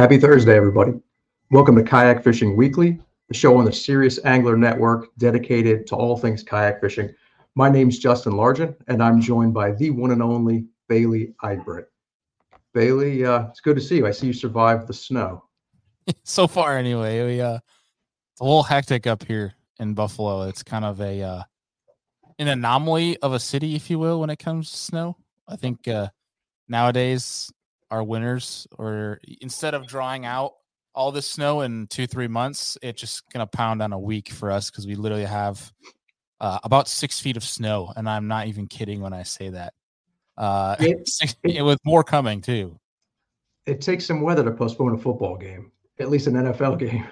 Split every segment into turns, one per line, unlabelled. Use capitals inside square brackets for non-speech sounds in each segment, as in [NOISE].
Happy Thursday, everybody. Welcome to Kayak Fishing Weekly, the show on the Serious Angler Network dedicated to all things kayak fishing. My name's Justin Largent, and I'm joined by the one and only Bailey Eidbrett. Bailey, uh, it's good to see you. I see you survived the snow. [LAUGHS]
so far, anyway. We, uh, it's a little hectic up here in Buffalo. It's kind of a uh, an anomaly of a city, if you will, when it comes to snow. I think uh, nowadays our winners or instead of drawing out all this snow in two three months, it's just gonna pound on a week for us because we literally have uh, about six feet of snow, and I'm not even kidding when I say that. Uh, it, [LAUGHS] it, with more coming too.
It takes some weather to postpone a football game, at least an NFL [LAUGHS] game,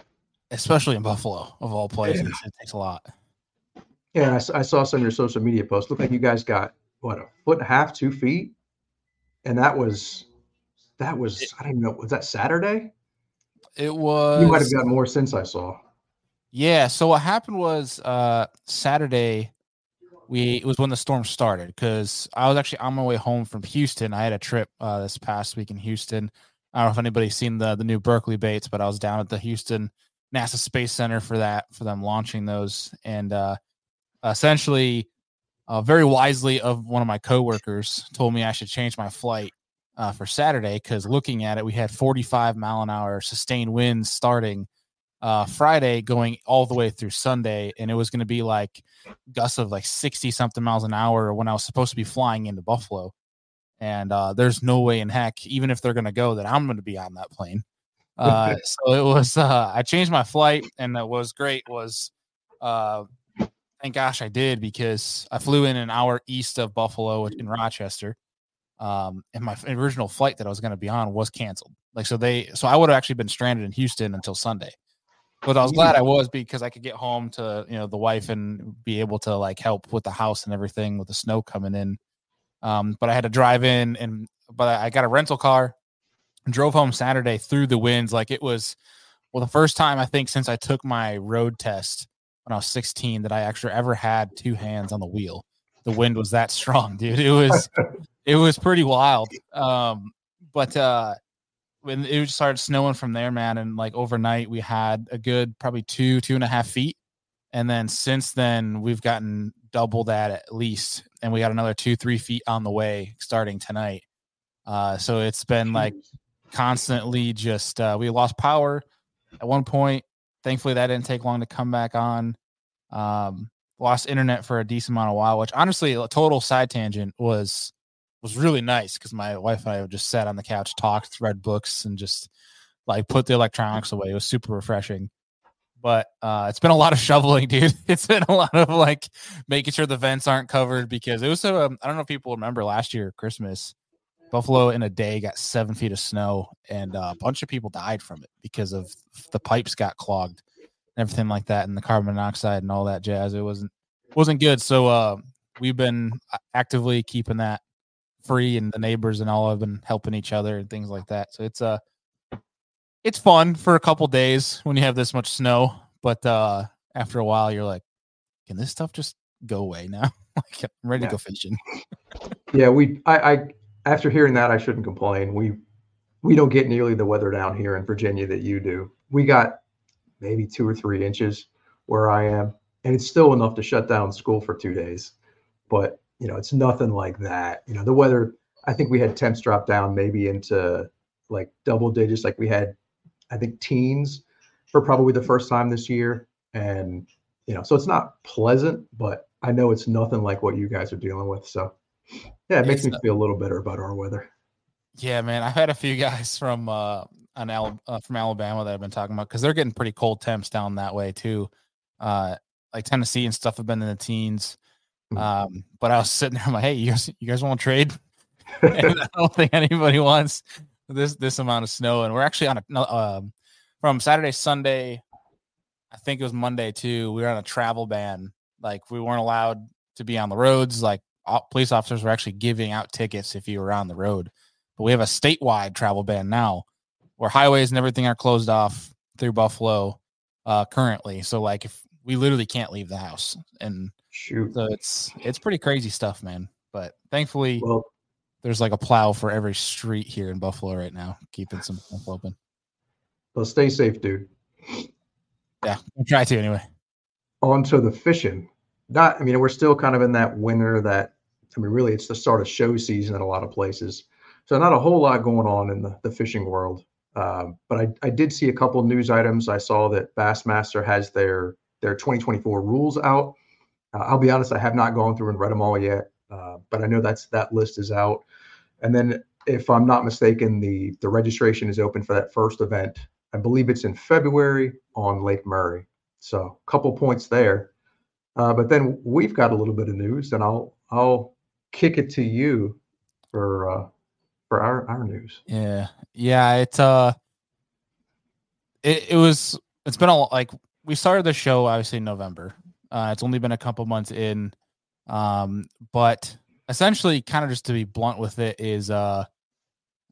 especially in Buffalo, of all places. Yeah. It takes a lot.
Yeah, I, I, saw some of your social media posts. Look like you guys got what a foot and a half, two feet, and that was that was it, I don't know. Was that Saturday?
It was.
You might have got more since I saw.
Yeah. So what happened was uh Saturday. We it was when the storm started because I was actually on my way home from Houston. I had a trip uh, this past week in Houston. I don't know if anybody's seen the the new Berkley baits, but I was down at the Houston NASA Space Center for that for them launching those, and uh, essentially, uh, very wisely of one of my coworkers told me I should change my flight uh, for Saturday because looking at it, we had 45 mile an hour sustained winds starting uh, Friday going all the way through Sunday, and it was going to be like gusts of like 60 something miles an hour when I was supposed to be flying into Buffalo. And uh, there's no way in heck, even if they're going to go, that I'm going to be on that plane. Uh, [LAUGHS] so it was, uh, I changed my flight, and what was great was, uh, thank gosh I did because I flew in an hour east of Buffalo in Rochester um, and my original flight that I was going to be on was canceled. Like so they so I would have actually been stranded in Houston until Sunday. But I was glad I was because I could get home to you know the wife and be able to like help with the house and everything with the snow coming in. Um, but I had to drive in and but I got a rental car and drove home Saturday through the winds like it was well the first time I think since I took my road test when I was 16 that I actually ever had two hands on the wheel. The wind was that [LAUGHS] strong, dude. It was it was pretty wild. Um, but uh, when it started snowing from there, man, and like overnight we had a good probably two, two and a half feet. And then since then we've gotten double that at least. And we got another two, three feet on the way starting tonight. Uh, so it's been like constantly just uh, we lost power at one point. Thankfully that didn't take long to come back on. Um, lost internet for a decent amount of while, which honestly a total side tangent was was really nice because my wife and I just sat on the couch, talked, read books, and just like put the electronics away. It was super refreshing. But uh, it's been a lot of [LAUGHS] shoveling, dude. It's been a lot of like making sure the vents aren't covered because it was so. Um, I don't know if people remember last year Christmas, Buffalo in a day got seven feet of snow, and uh, a bunch of people died from it because of the pipes got clogged, and everything like that, and the carbon monoxide and all that jazz. It wasn't wasn't good. So uh, we've been actively keeping that free and the neighbors and all have been helping each other and things like that. So it's uh it's fun for a couple days when you have this much snow, but uh after a while you're like, can this stuff just go away now? [LAUGHS] like I'm ready yeah. to go fishing.
yeah, we I, I after hearing that I shouldn't complain. We we don't get nearly the weather down here in Virginia that you do. We got maybe two or three inches where I am, and it's still enough to shut down school for two days. But you know, it's nothing like that. You know, the weather, I think we had temps drop down maybe into like double digits, like we had, I think, teens for probably the first time this year. And, you know, so it's not pleasant, but I know it's nothing like what you guys are dealing with. So, yeah, it makes it's me feel a little better about our weather.
Yeah, man. I've had a few guys from, uh, on Al- uh, from Alabama that I've been talking about because they're getting pretty cold temps down that way too. Uh, like Tennessee and stuff have been in the teens. Hmm. Um, but I was [LAUGHS] sitting there, I'm like, hey, you guys, you guys want to trade? [LAUGHS] and I don't think anybody wants this this amount of snow. And we're actually on a um, from Saturday, Sunday, I think it was Monday too. We were on a travel ban. Like we weren't allowed to be on the roads. Like police officers were actually giving out tickets if you were on the road. But we have a statewide travel ban now, where highways and everything are closed off through Buffalo uh, currently. So like if we literally can't leave the house and
Shoot.
So it's it's pretty crazy stuff, man. But thankfully, well, there's like a plow for every street here in Buffalo right now, keeping some stuff open.
Well, stay safe, dude.
Yeah, we'll try to anyway.
On to the fishing. Not, I mean, we're still kind of in that winter that, I mean, really, it's the start of show season in a lot of places. So, not a whole lot going on in the, the fishing world. Uh, but I, I did see a couple news items. I saw that Bassmaster has their their 2024 rules out. Uh, I'll be honest, I have not gone through and read them all yet, uh, but I know that's that list is out. And then, if I'm not mistaken, the the registration is open for that first event. I believe it's in February on Lake Murray. So, a couple points there. Uh, but then we've got a little bit of news, and I'll I'll kick it to you for uh, for our our news.
Yeah, yeah. It's uh, it it was it's been a like we started the show obviously in November. Uh, it's only been a couple months in, um, but essentially, kind of just to be blunt with it, is uh,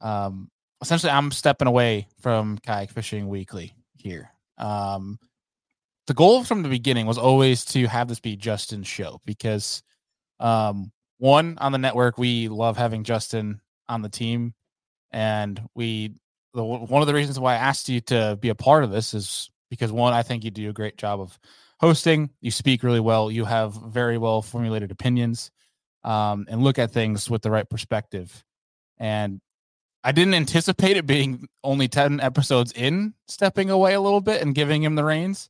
um, essentially I'm stepping away from kayak fishing weekly here. Um, the goal from the beginning was always to have this be Justin's show because, um, one on the network we love having Justin on the team, and we the one of the reasons why I asked you to be a part of this is because one I think you do a great job of hosting. You speak really well. You have very well formulated opinions, um, and look at things with the right perspective. And I didn't anticipate it being only 10 episodes in, stepping away a little bit and giving him the reins.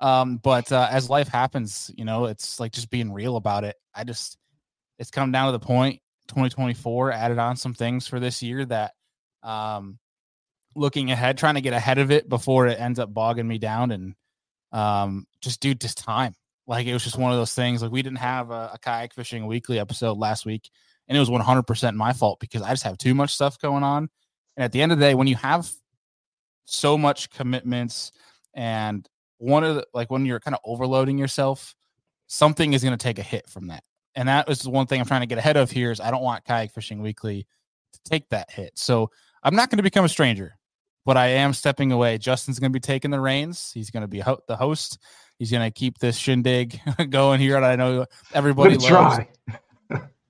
Um, but uh, as life happens, you know, it's like just being real about it. I just, it's come down to the point 2024 added on some things for this year that, um, looking ahead, trying to get ahead of it before it ends up bogging me down and, um, just due to time. Like it was just one of those things. Like we didn't have a, a kayak fishing weekly episode last week, and it was 100% my fault because I just have too much stuff going on. And at the end of the day, when you have so much commitments and one of the like when you're kind of overloading yourself, something is going to take a hit from that. And that was the one thing I'm trying to get ahead of here is I don't want kayak fishing weekly to take that hit. So I'm not going to become a stranger, but I am stepping away. Justin's going to be taking the reins. He's going to be ho- the host. He's going to keep this shindig [LAUGHS] going here. And I know everybody loves. Try.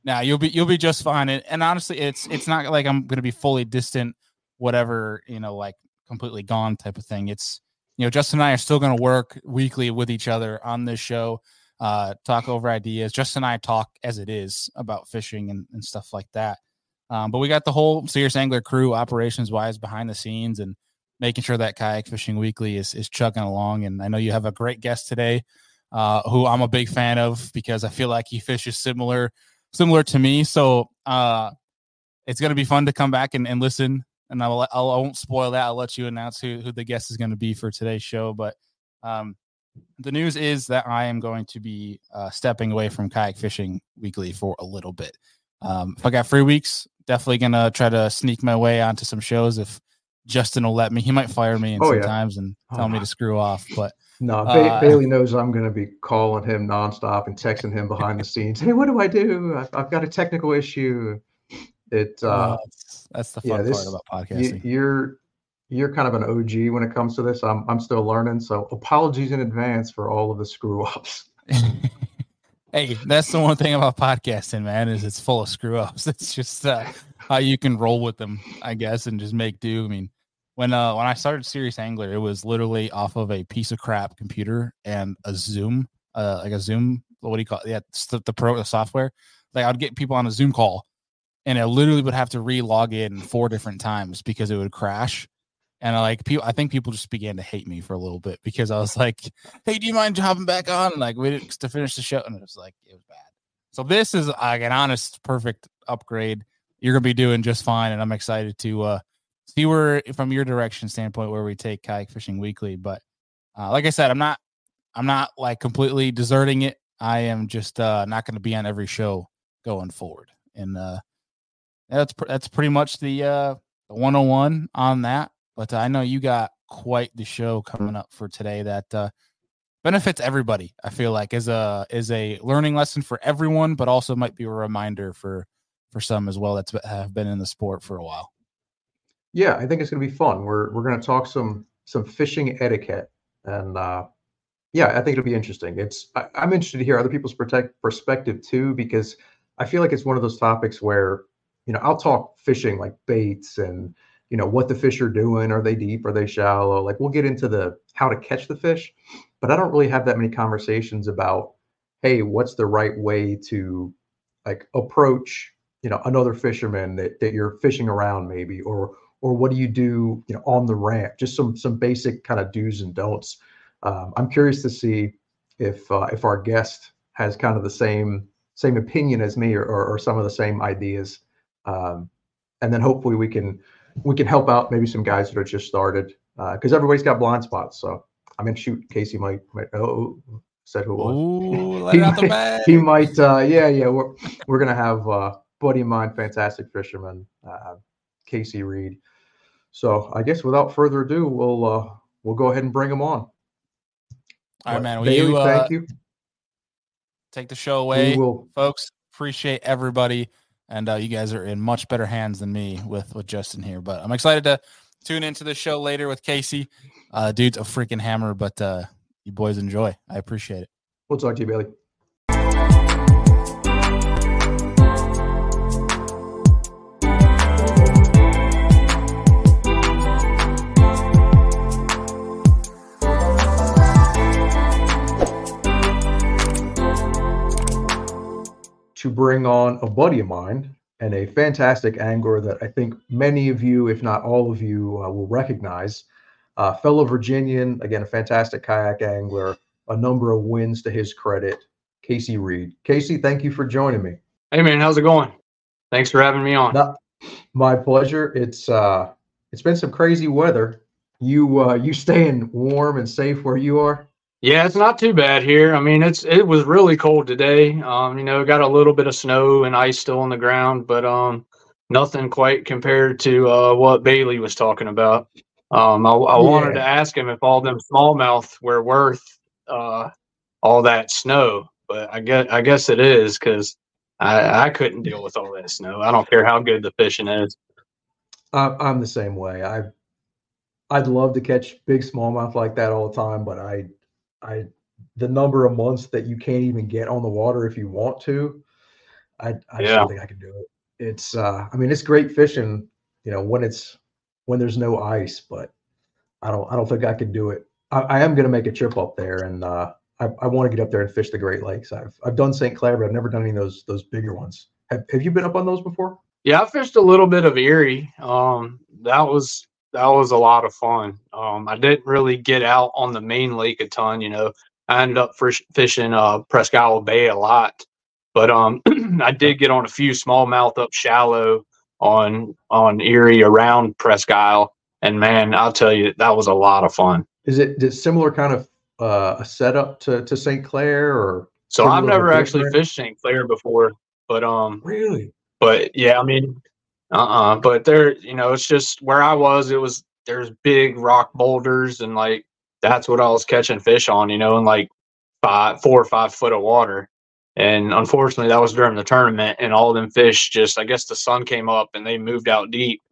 now you'll be you'll be just fine. And, and honestly, it's it's not like I'm going to be fully distant, whatever you know, like completely gone type of thing. It's you know, Justin and I are still going to work weekly with each other on this show, uh, talk over ideas. Justin and I talk as it is about fishing and, and stuff like that. Um, but we got the whole Serious Angler crew, operations wise, behind the scenes and making sure that Kayak Fishing Weekly is, is chugging along. And I know you have a great guest today, uh, who I'm a big fan of because I feel like he fishes similar similar to me. So uh, it's going to be fun to come back and, and listen and I'll, I'll I won't spoil that. I'll let you announce who who the guest is going to be for today's show. But um, the news is that I am going to be uh, stepping away from kayak fishing weekly for a little bit. Um, if I got free weeks, definitely gonna try to sneak my way onto some shows if Justin will let me. He might fire me in oh, sometimes yeah. and tell oh. me to screw off, but.
No, ba- uh, Bailey knows I'm going to be calling him nonstop and texting him behind the scenes. Hey, what do I do? I've, I've got a technical issue. It uh,
that's, that's, the fun yeah, this, part about podcasting.
You, you're you're kind of an OG when it comes to this. I'm I'm still learning, so apologies in advance for all of the screw ups. [LAUGHS]
hey, that's the one thing about podcasting, man, is it's full of screw ups. [LAUGHS] It's just uh, how you can roll with them, I guess, and just make do. I mean, when uh when I started Serious Angler, it was literally off of a piece of crap computer and a Zoom, uh, like a Zoom. What do you call it? Yeah, the, the pro the software. Like I'd get people on a Zoom call and I literally would have to re-log in four different times because it would crash. And I like people, I think people just began to hate me for a little bit because I was like, "Hey, do you mind hopping back on?" And like we did to finish the show, and it was like it was bad. So this is like an honest, perfect upgrade. You're gonna be doing just fine, and I'm excited to uh, see where, from your direction standpoint, where we take kayak fishing weekly. But uh, like I said, I'm not, I'm not like completely deserting it. I am just uh, not going to be on every show going forward, and uh, that's that's pretty much the uh, the 101 on that. But I know you got quite the show coming up for today that uh, benefits everybody. I feel like is a is a learning lesson for everyone, but also might be a reminder for for some as well that have been in the sport for a while.
Yeah, I think it's going to be fun. We're we're going to talk some some fishing etiquette, and uh, yeah, I think it'll be interesting. It's I, am interested to hear other people's protect perspective too, because I feel like it's one of those topics where you know, I'll talk fishing like baits and you know what the fish are doing. Are they deep? Are they shallow? Like we'll get into the how to catch the fish, but I don't really have that many conversations about hey, what's the right way to like approach you know another fisherman that, that you're fishing around maybe or or what do you do you know on the ramp just some some basic kind of do's and don'ts um, i'm curious to see if uh, if our guest has kind of the same same opinion as me or, or, or some of the same ideas um, and then hopefully we can we can help out maybe some guys that are just started because uh, everybody's got blind spots so i mean shoot casey might might know said who it was
Ooh, [LAUGHS]
he,
let it out the
might,
bag.
he might uh yeah yeah we're we're gonna have uh buddy of mine fantastic fisherman uh casey reed so i guess without further ado we'll uh we'll go ahead and bring him on
All right, man. Will
Bailey,
you uh,
thank you
take the show away, folks? Appreciate everybody, and uh, you guys are in much better hands than me with with Justin here. But I'm excited to tune into the show later with Casey. Uh, dude's a freaking hammer, but uh, you boys enjoy. I appreciate it.
we'll talk to you bailey to bring on a buddy of mine and a fantastic angler that I think many of you, if not all of you, uh, will recognize. Uh, fellow Virginian, again, a fantastic kayak angler, a number of wins to his credit, Casey Reed. Casey, thank you for joining me.
Hey man, how's it going? Thanks for having me on.
My pleasure. It's uh, it's been some crazy weather. You uh, you staying warm and safe where you are?
Yeah, it's not too bad here. I mean, it's it was really cold today. Um, you know, got a little bit of snow and ice still on the ground, but um, nothing quite compared to uh, what Bailey was talking about. Um, I, I wanted to ask him if all them smallmouth were worth uh all that snow, but I guess I guess it is because I I couldn't deal with all that snow. I don't care how good the fishing is.
I'm, I'm the same way. I I'd love to catch big smallmouth like that all the time, but I I the number of months that you can't even get on the water if you want to, I I just
Yeah.
don't think I can do it. It's uh I mean it's great fishing, you know, when it's when there's no ice, but I don't I don't think I can do it. I, I am gonna make a trip up there and uh I, I want to get up there and fish the Great Lakes. I've I've done St. Clair, but I've never done any of those those bigger ones. Have, have you been up on those before?
Yeah, I fished a little bit of Erie. Um, that was that was a lot of fun. Um, I didn't really get out on the main lake a ton. You know, I ended up fish, fishing uh, Presque Isle Bay a lot, but um, [CLEARS THROAT] I did get on a few smallmouth up shallow on on Erie around Presque Isle, and man, I'll tell you, that was a lot of fun.
Is it is similar kind of uh, a setup to to St. Clair or
So I've never actually fished St. Clair before, but um,
really?
but yeah, I mean, uh, uh but there, you know, it's just where I was. It was there's big rock boulders, and like that's what I was catching fish on, you know, in like five, four or five foot of water. And unfortunately, that was during the tournament, and all them fish just, I guess, the sun came up and they moved out deep.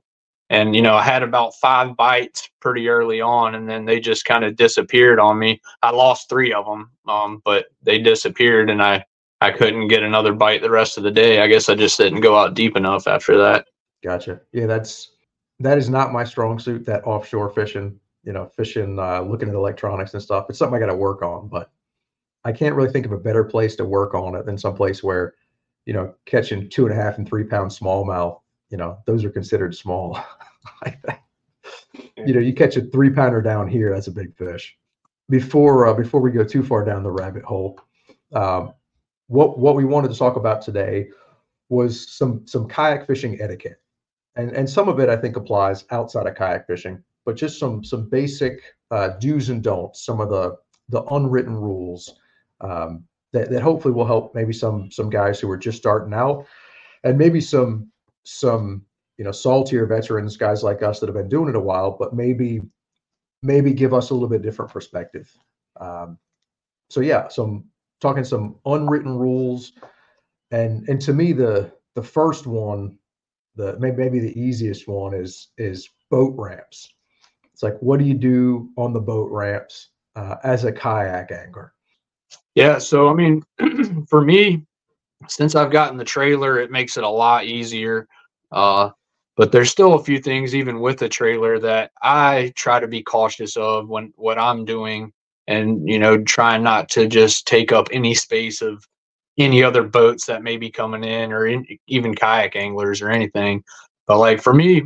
And you know, I had about five bites pretty early on, and then they just kind of disappeared on me. I lost three of them, um, but they disappeared, and I I couldn't get another bite the rest of the day. I guess I just didn't go out deep enough after that.
Gotcha. Yeah, that's that is not my strong suit. That offshore fishing, you know, fishing, uh, looking at electronics and stuff. It's something I got to work on, but I can't really think of a better place to work on it than someplace where, you know, catching two and a half and three pound smallmouth. You know, those are considered small. [LAUGHS] You know, you catch a three pounder down here, that's a big fish. Before uh, before we go too far down the rabbit hole, um, what what we wanted to talk about today was some some kayak fishing etiquette and and some of it I think applies outside of kayak fishing, but just some some basic uh, do's and don'ts, some of the the unwritten rules um, that that hopefully will help maybe some some guys who are just starting out, and maybe some some you know saltier veterans, guys like us that have been doing it a while, but maybe maybe give us a little bit different perspective. Um, so yeah, some talking some unwritten rules, and and to me the the first one the maybe, the easiest one is is boat ramps. It's like what do you do on the boat ramps uh, as a kayak angler?
Yeah, so I mean, [CLEARS THROAT] for me, since I've gotten the trailer, it makes it a lot easier. Uh, but there's still a few things even with the trailer that I try to be cautious of when what I'm doing and you know trying not to just take up any space of any other boats that may be coming in or in, even kayak anglers or anything. But like for me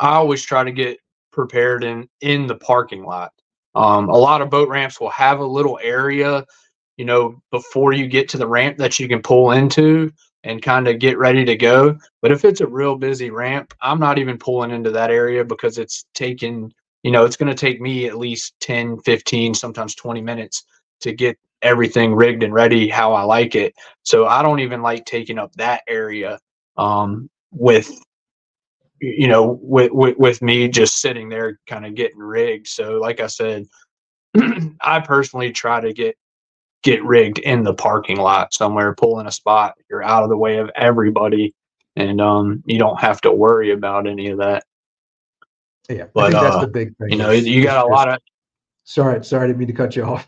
i always try to get prepared in in the parking lot. Um, a lot of boat ramps will have a little area you know before you get to the ramp that you can pull into and kind of get ready to go. But if it's a real busy ramp i'm not even pulling into that area because it's taking you know it's going to take me at least 10 15 sometimes 20 minutes to get everything rigged and ready how i like it so i don't even like taking up that area um, with you know with, with, with me just sitting there kind of getting rigged so like i said [CLEARS THROAT] i personally try to get get rigged in the parking lot somewhere pull in a spot you're out of the way of everybody and um, you don't have to worry about any of that
Yeah, I
But,
think that's
uh,
the big thing.
you know you got a lot of
Sorry, sorry, I didn't mean to cut you off.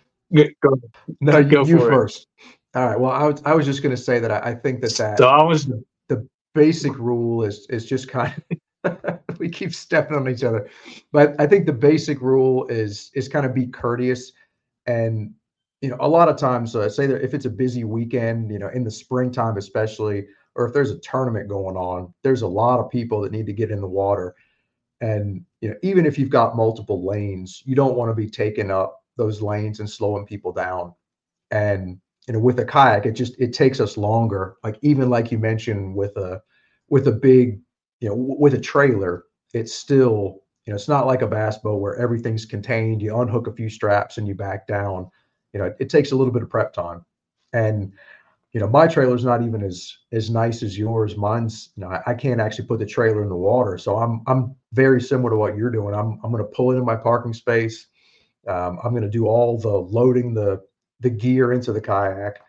Go,
No, you,
Go
you
for it.
first. All right. Well, I was, I was just going to say that I, I think that that
so i was the
basic rule is is just kind of [LAUGHS] we keep stepping on each other, but I think the basic rule is is kind of be courteous, and you know a lot of times, uh, say that if it's a busy weekend, you know in the springtime especially, or if there's a tournament going on, there's a lot of people that need to get in the water, and you know even if you've got multiple lanes, you don't want to be taking up those lanes and slowing people down, and you know with a kayak it just it takes us longer. Like even like you mentioned with a with a big you know w- with a trailer it's still you know it's not like a bass boat where everything's contained. You unhook a few straps and you back down. You know it, it takes a little bit of prep time. And you know my trailer's not even as as nice as yours. Mine's you know I, I can't actually put the trailer in the water. So i'm i'm very similar to what you're doing. I'm i'm going to pull it in my parking space um, i'm going to do all the loading the the gear into the kayak.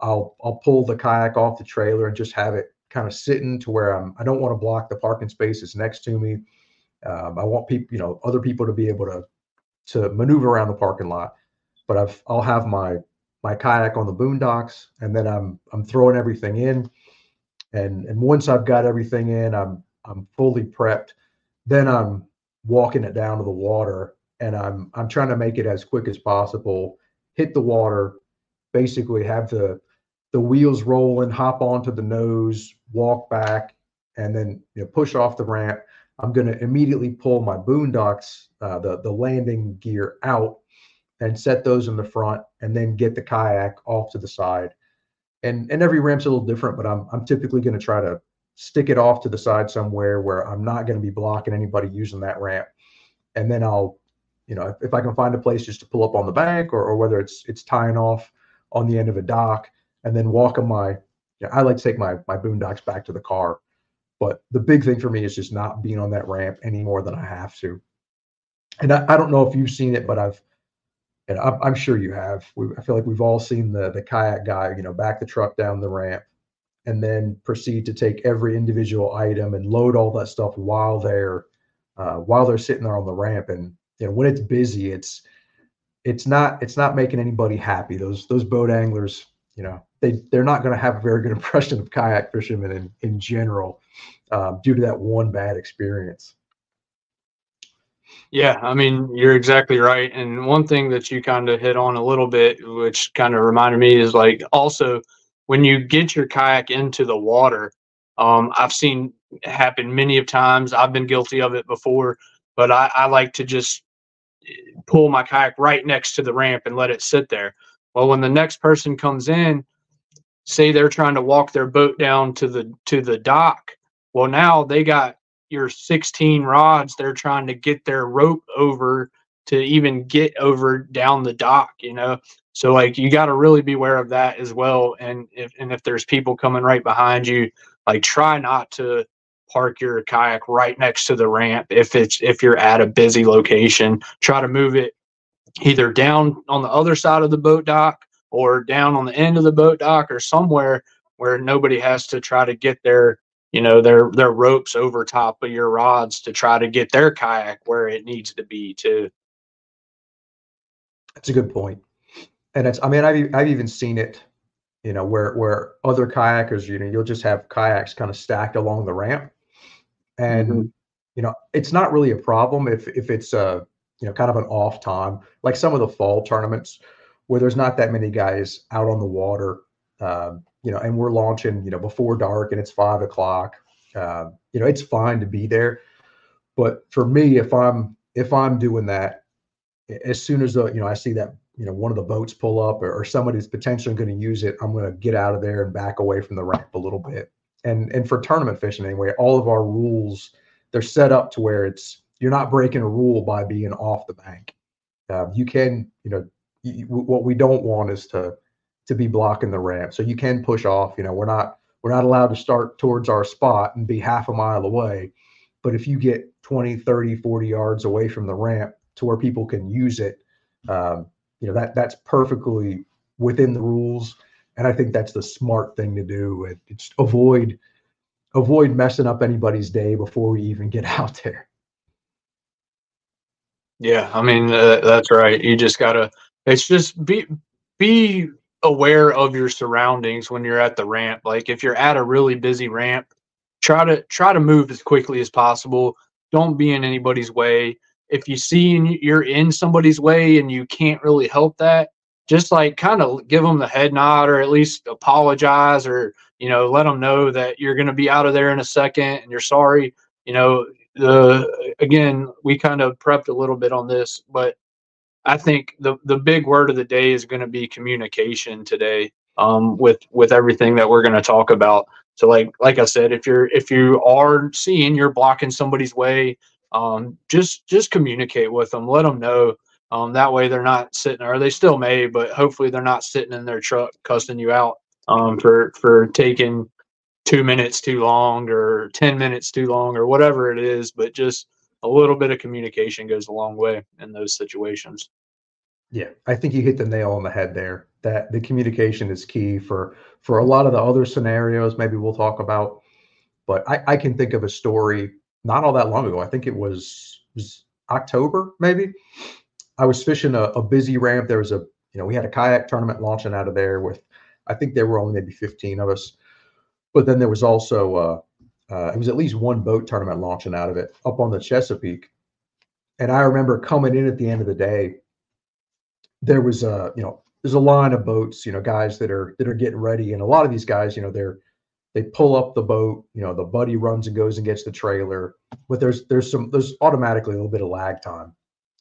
I'll I'll pull the kayak off the trailer and just have it kind of sitting to where I'm. I don't want to block the parking spaces next to me. Um, I want people, you know, other people to be able to to maneuver around the parking lot. But I've I'll have my my kayak on the Boonedox, and then I'm I'm throwing everything in, and and once I've got everything in, I'm I'm fully prepped. Then I'm walking it down to the water, and I'm I'm trying to make it as quick as possible hit the water, basically have the the wheels rolling, hop onto the nose, walk back, and then you know push off the ramp. I'm going to immediately pull my Boonedox, uh, the the landing gear out, and set those in the front, and then get the kayak off to the side. And and every ramp's a little different, but I'm I'm typically going to try to stick it off to the side somewhere where I'm not going to be blocking anybody using that ramp. And then I'll you know, if, if I can find a place just to pull up on the bank or, or whether it's it's tying off on the end of a dock and then walking my, you know, I like to take my my Boonedox back to the car. But the big thing for me is just not being on that ramp any more than I have to. And I, I don't know if you've seen it, but I've, and I'm, I'm sure you have. We, I feel like we've all seen the the kayak guy, you know, back the truck down the ramp, and then proceed to take every individual item and load all that stuff while they're uh, while they're sitting there on the ramp. And you know when it's busy it's it's not it's not making anybody happy those those boat anglers you know they they're not going to have a very good [LAUGHS] impression of kayak fishermen in in general um, due to that one bad experience
Yeah, I mean, you're exactly right. And one thing that you kind of hit on a little bit, which kind of reminded me, is like also when you get your kayak into the water, um, I've seen happen many of times. I've been guilty of it before, but I, I like to just pull my kayak right next to the ramp and let it sit there. Well, when the next person comes in, say they're trying to walk their boat down to the to the dock, well now they got your 16 rods they're trying to get their rope over to even get over down the dock you know so like you got to really be aware of that as well and if and if there's people coming right behind you like try not to park your kayak right next to the ramp. If it's if you're at a busy location try to move it either down on the other side of the boat dock or down on the end of the boat dock or somewhere where nobody has to try to get their you know their their ropes over top of your rods to try to get their kayak where it needs to be too.
That's a good point. And it's i mean i've, I've even seen it you know where where other kayakers you know you'll just have kayaks kind of stacked along the ramp and
Mhm.
you know it's not really a problem if if it's a you know kind of an off time like some of the fall tournaments where there's not that many guys out on the water um, you know and we're launching you know before dark and it's five o'clock um, you know it's fine to be there but for me if i'm if i'm doing that as soon as the you know i see that you know one of the boats pull up or, or somebody's potentially going to use it i'm going to get out of there and back away from the ramp a little bit and and for tournament fishing anyway all of our rules they're set up to where it's you're not breaking a rule by being off the bank. Um, you can you know you, what we don't want is to to be blocking the ramp. So you can push off you know we're not we're not allowed to start towards our spot and be half a mile away. But if you get 20 30 40 yards away from the ramp to where people can use it um, you know that that's perfectly within the rules and i think that's the smart thing to do it, it's avoid avoid messing up anybody's day before we even get [LAUGHS] out there
Yeah, I mean uh, that's right. You just gotta. It's just be be aware of your surroundings when you're at the ramp. Like if you're at a really busy ramp, try to try to move as quickly as possible. Don't be in anybody's way. If you see you're in somebody's way and you can't really help that, just like kind of give them the head nod or at least apologize or you know let them know that you're going to be out of there in a second and you're sorry. You know the again we kind of prepped a little bit on this but i think the the big word of the day is going to be communication today um with with everything that we're going to talk about so like like i said if you're if you are seeing you're blocking somebody's way um just just communicate with them let them know um that way they're not sitting or they still may but hopefully they're not sitting in their truck cussing you out um for for taking two minutes too long or 10 minutes too long or whatever it is but just a little bit of communication goes a long way in those situations.
Yeah i think you hit the nail on the head there. That the communication is key for for a lot of the other scenarios maybe we'll talk about but i, I can think of a story not all that long ago i think it was, was october maybe i was fishing a, a busy ramp. There was a you know we had a kayak tournament launching out of there with i think there were only maybe 15 of us. But then there was also uh, uh, it was at least one boat tournament launching out of it up on the Chesapeake, and I remember coming in at the end of the day. There was a you know there's a line of boats you know guys that are that are getting ready, and a lot of these guys you know they're they pull up the boat you know the buddy runs and goes and gets the trailer, but there's there's some there's automatically a little bit of lag time,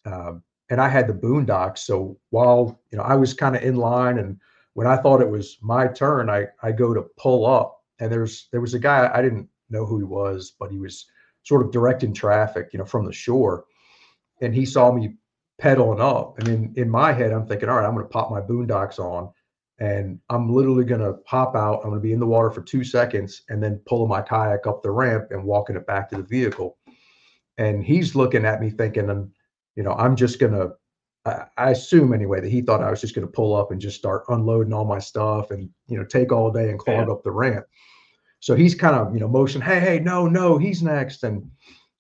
um, and I had the Boonedox, so while you know I was kind of in line and when I thought it was my turn, I I go to pull up and there's there was a guy I didn't know who he was, but he was sort of directing traffic, you know, from the shore, and he saw me pedaling up, and in in my head, I'm thinking, all right, I'm going to pop my Boonedox on, and I'm literally going to hop out. I'm going to be in the water for two seconds, and then pulling my kayak up the ramp and walking it back to the vehicle, and he's looking at me thinking, you know, I'm just going to I assume anyway that he thought I was just going to pull up and just start unloading all my stuff and you know take all day and clog yeah. up the ramp. So he's kind of, you know, motion, hey, hey, no, no, he's next. And,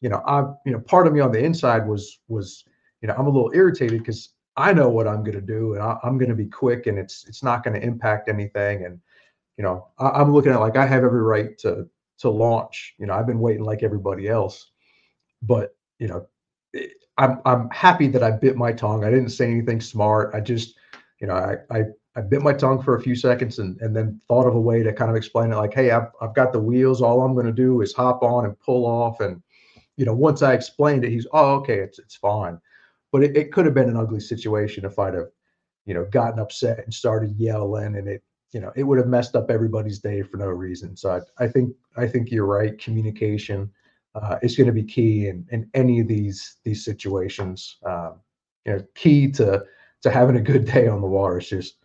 you know, I, you know, part of me on the inside was, was, you know, I'm a little irritated because I know what I'm going to do and I, am going to be quick and it's, it's not going to impact anything. And, you know, I, am looking at like I have every right to, to launch. You know, I've been waiting like everybody else, but, you know, it, I'm, I'm happy that I bit my tongue. I didn't say anything smart. I just, you know, I, I I bit my tongue for a few seconds and, and then thought of a way to kind of explain it like, hey, I've, I've got the wheels. All I'm going to do is hop on and pull off. And, you know, once I explained it, he's, oh, okay, it's, it's fine. But it, it could have been an ugly situation if I'd have, you know, gotten upset and started yelling and it, you know, it would have messed up everybody's day for no reason. So I, I think, I think you're right. Communication uh, is going to be key in, in any of these, these situations. Um, you know, key to, to having a good day on the water is just,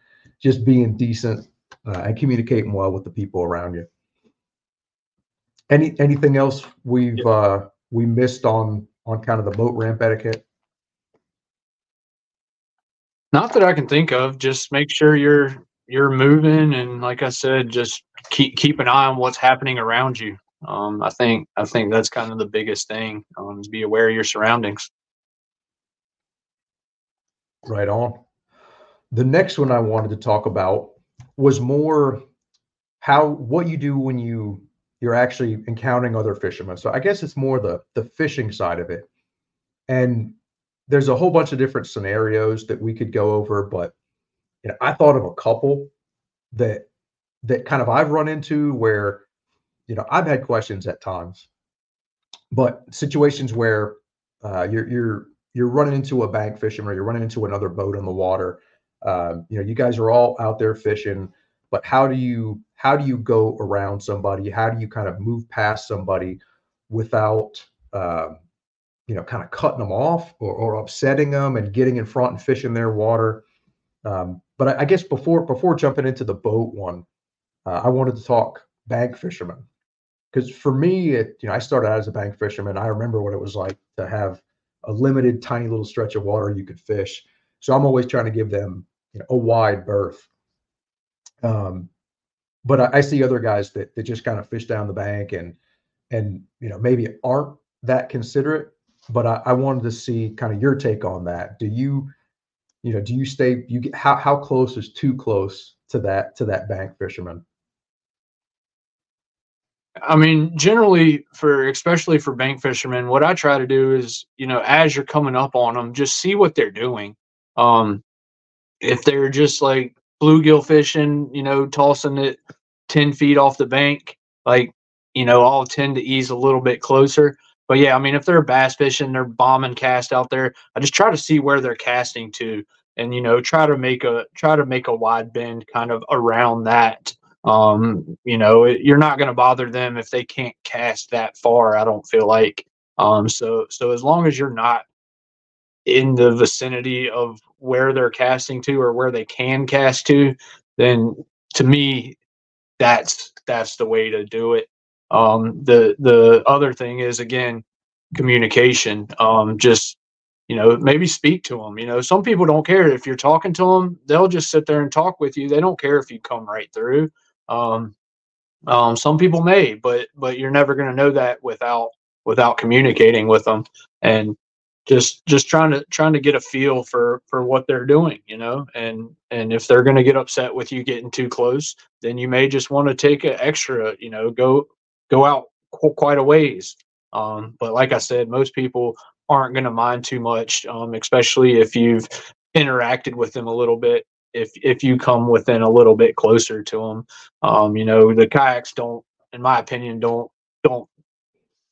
just being decent uh, and communicating well with the people around you. Any anything else we've uh, we missed on on kind of the boat ramp etiquette?
Not that I can think of. Just make sure you're you're moving, and like I said, just keep keep an eye on what's happening around you. Um, I think I think that's kind of the biggest thing. Um, is be aware of your surroundings.
Right on. The next one I wanted to talk about was more how what you do when you you're actually encountering other fishermen. So I guess it's more the the fishing side of it. And there's a whole bunch of different scenarios that we could go over, but you know, I thought of a couple that that kind of I've run into where you know I've had questions at times, but situations where uh, you're you're you're running into a bank fisherman or you're running into another boat on the water. Um, you know, you guys are all out there fishing, but how do you how do you go around somebody? How do you kind of move past somebody without um, you know kind of cutting them off or, or upsetting them and getting in front and fishing their water? Um, but I, I, guess before before jumping into the boat one, uh, I wanted to talk bank fishermen because for me, it, you know, I started out as a bank fisherman. I remember what it was like to have a limited, tiny little stretch of water you could fish. So I'm always trying to give them you know, a wide berth. Um, but I, I, see other guys that that just kind of fish down the bank and and you know maybe aren't that considerate. But I, I wanted to see kind of your take on that. Do you you know do you stay you get how how close is too close to that to that bank fisherman?
I mean, generally for especially for bank fishermen, what I try to do is, you know, as you're coming up on them, just see what they're doing. Um, if they're just like bluegill fishing, you know, tossing it ten feet off the bank, like, you know, I'll tend to ease a little bit closer. But yeah, I mean, if they're bass fishing, they're bombing cast out there. I just try to see where they're casting to, and you know, try to make a try to make a wide bend kind of around that um, you know, it, you're not going to bother them if they can't cast that far. I don't feel like. Um, so so as long as you're not in the vicinity of where they're casting to or where they can cast to, then to me, that's that's the way to do it. Um, the the other thing is again communication. Um, just you know maybe speak to them. You know, some people don't care if you're talking to them; they'll just sit there and talk with you. They don't care if you come right through. Um, um, some people may, but but you're never going to know that without without communicating with them and just just trying to trying to get a feel for for what they're doing you know and and if they're going to get upset with you getting too close then you may just want to take an extra you know go go out qu- quite a ways. Um, but like i said most people aren't going to mind too much um, especially if you've interacted with them a little bit if if you come within a little bit closer to them. Um, you know, the kayaks don't, in my opinion, don't don't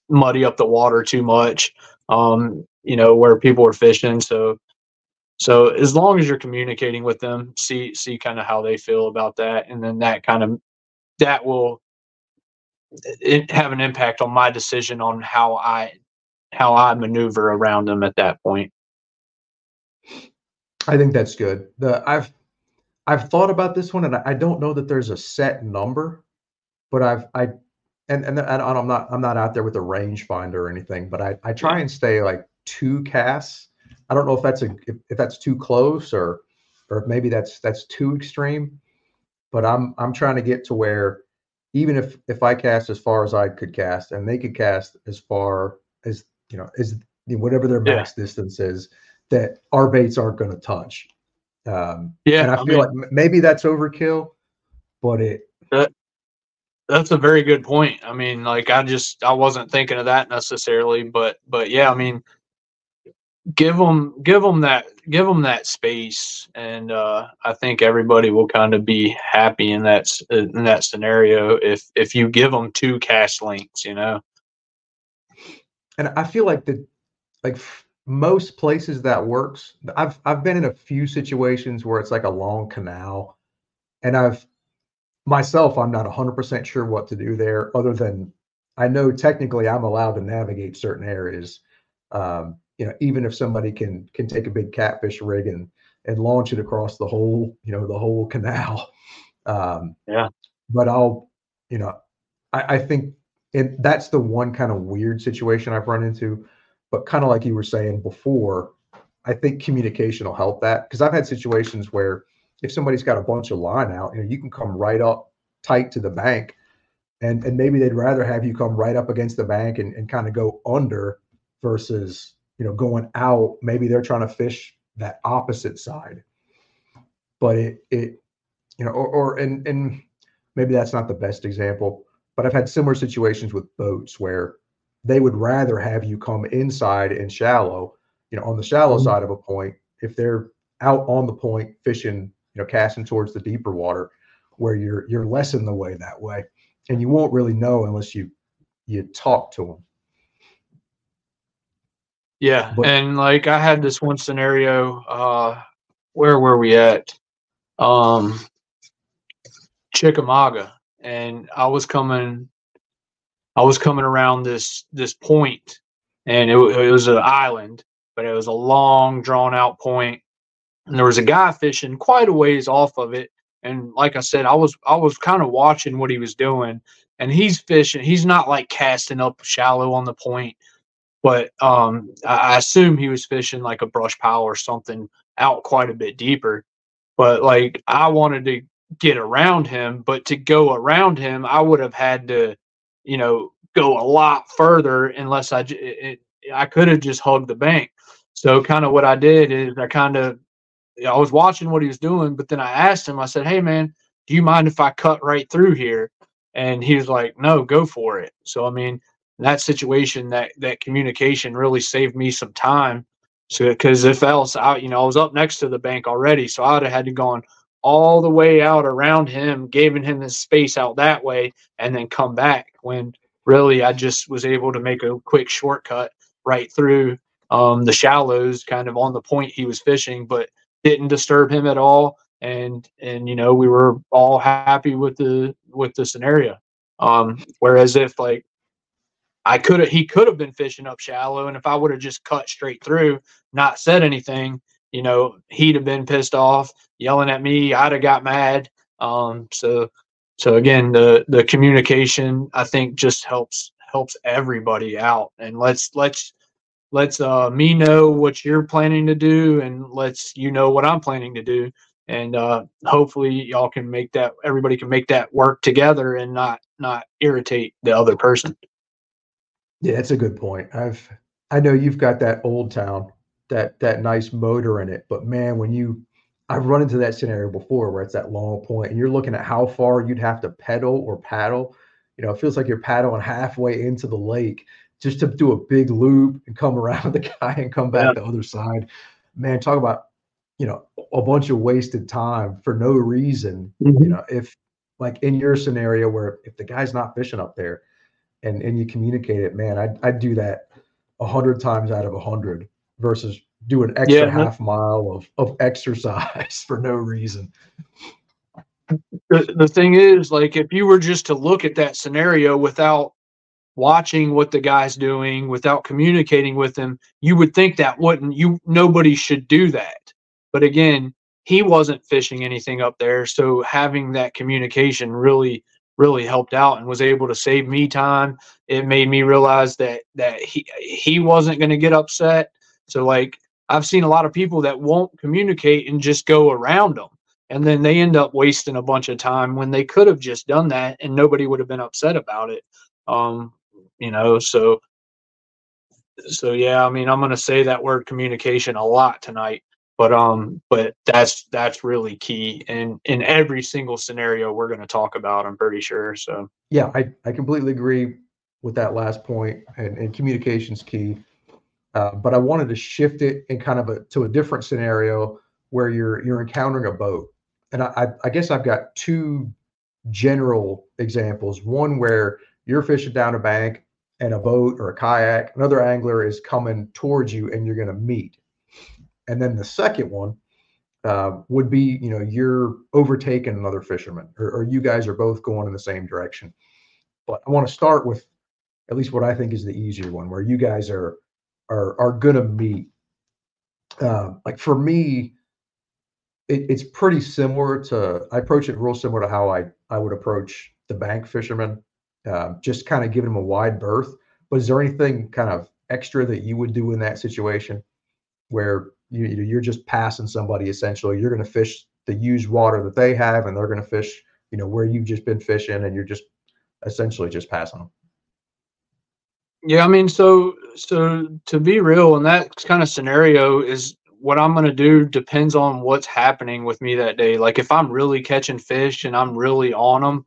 muddy up the water too much. Um, you know, where people are fishing. So so as long as you're communicating with them, see see kind of how they feel about that, and then that kind of that will have an impact on my decision on how I how I maneuver around them at that point.
I think that's good. The I've I've thought about this one, and I don't know that there's a set number, but I've I and and, and I'm not I'm not out there with a range finder or anything, but I I try and stay like two casts. I don't know if that's a if, if that's too close or or maybe that's that's too extreme, but I'm I'm trying to get to where even if if I cast as far as I could cast and they could cast as far as you know as whatever their max yeah. distance is, that our baits aren't going to touch. Um, yeah, and I, I feel mean, like maybe that's overkill, but it.
That, that's a very good point. I mean, like I just I wasn't thinking of that necessarily, but but yeah, I mean, give them give them that give them that space, and uh, I think everybody will kind of be happy in that in that scenario if if you give them two cast links, you know.
And I feel like the like most places that works. I've I've been in a few situations where it's like a long canal, and I've myself I'm not 100% sure what to do there, other than I know technically I'm allowed to navigate certain areas. Um, you know, even if somebody can can take a big catfish rig and and launch it across the whole you know the whole canal. [LAUGHS]
Um, yeah,
but I'll you know I, I think it, that's the one kind of weird situation I've run into but kind of like you were saying before, I think communication will help that because I've had situations where if somebody's got a bunch of line out, you know, you can come right up tight to the bank, and and maybe they'd rather have you come right up against the bank and, and kind of go under versus you know going out. Maybe they're trying to fish that opposite side, but it it you know or, or and and maybe that's not the best example, but I've had similar situations with boats where they would rather have you come inside and shallow, you know, on the shallow
Mhm.
side of a point if they're out on the point fishing, you know, casting towards the deeper water where you're you're less in the way that way. And you won't really know unless you you talk to them.
Yeah,
But-
and like I had this one scenario. Uh, where were we at? Um, Chickamauga, and I was coming. I was coming around this this point, and it, it was an island, but it was a long, drawn out point, and there was a guy fishing quite a ways off of it. And like I said, I was I was kind of watching what he was doing, and he's fishing. He's not like casting up shallow on the point but um, I I assume he was fishing like a brush pile or something out quite a bit deeper. But like I wanted to get around him, but to go around him, I would have had to, you know, go a lot further unless I it, I could have just hugged the bank. So kind of what I did is I kind of I was watching what he was doing, but then I asked him. I said, "Hey man, do you mind if I cut right through here?" And he was like, "No, go for it." So I mean, that situation that that communication really saved me some time so because if else i you know i was up next to the bank already so i would have had to gone all the way out around him giving him this space out that way and then come back when really i just was able to make a quick shortcut right through um, the shallows kind of on the point he was fishing but didn't disturb him at all. And and you know we were all happy with the with the scenario. Um whereas if like I could have he could have been fishing up shallow, and if I would have just cut straight through, not said anything, you know, he'd have been pissed off, yelling at me. I'd have got mad. Um, so so again, the the communication I think just helps helps everybody out, and let's let's let's uh me know what you're planning to do, and let's you know what I'm planning to do, and uh, hopefully y'all can make that everybody can make that work together and not not irritate the other person.
Yeah, that's a good point. I've I know you've got that old town, that that nice motor in it, but man, when you I've run into that scenario before where it's that long point and you're looking at how far you'd have to pedal or paddle. You know, it feels like you're paddling halfway into the lake just to do a big loop and come around [LAUGHS] the guy and come back
Yeah.
the other side. Man, talk about, you know, a bunch of wasted time for no reason. You mm-hmm. know, if like in your scenario where if the guy's not fishing up there, and and you communicate it, man, I'd I'd do that a hundred times out of a hundred versus do an extra
Yeah,
half mile of of exercise [LAUGHS] for no reason.
the, the thing is like if you were just to look at that scenario without watching what the guy's doing without communicating with him you would think that wouldn't you nobody should do that. But again he wasn't fishing anything up there so having that communication really really helped out and was able to save me time. It made me realize that that he he wasn't going to get upset so like i've seen a lot of people that won't communicate and just go around them and then they end up wasting a bunch of time when they could have just done that and nobody would have been upset about it um you know so so yeah i mean i'm going to say that word communication a lot tonight but um but that's that's really key and in every single scenario we're going to talk about i'm pretty sure so
Yeah, I I completely agree with that last point, and and communication's key. Uh, but I wanted to shift it in kind of a to a different scenario where you're you're encountering a boat, and I I, guess I've got two general examples. One where you're fishing down a bank and a boat or a kayak, another angler is coming towards you and you're going to meet. And then the second one uh, would be, you know, you're overtaking another fisherman or, or you guys are both going in the same direction. But I want to start with at least what I think is the easier one where you guys are are are going to meet. Uh, like for me, it, it's pretty similar to I approach it real similar to how I I would approach the bank fisherman, uh, just kind of giving them a wide berth. But is there anything kind of extra that you would do in that situation where you you're just passing somebody essentially? You're going to fish the used water that they have, and they're going to fish you know where you've just been fishing, and you're just essentially just passing them.
Yeah, I mean, so so to be real, in that kind of scenario is what I'm gonna do depends on what's happening with me that day. Like if I'm really catching fish and I'm really on them,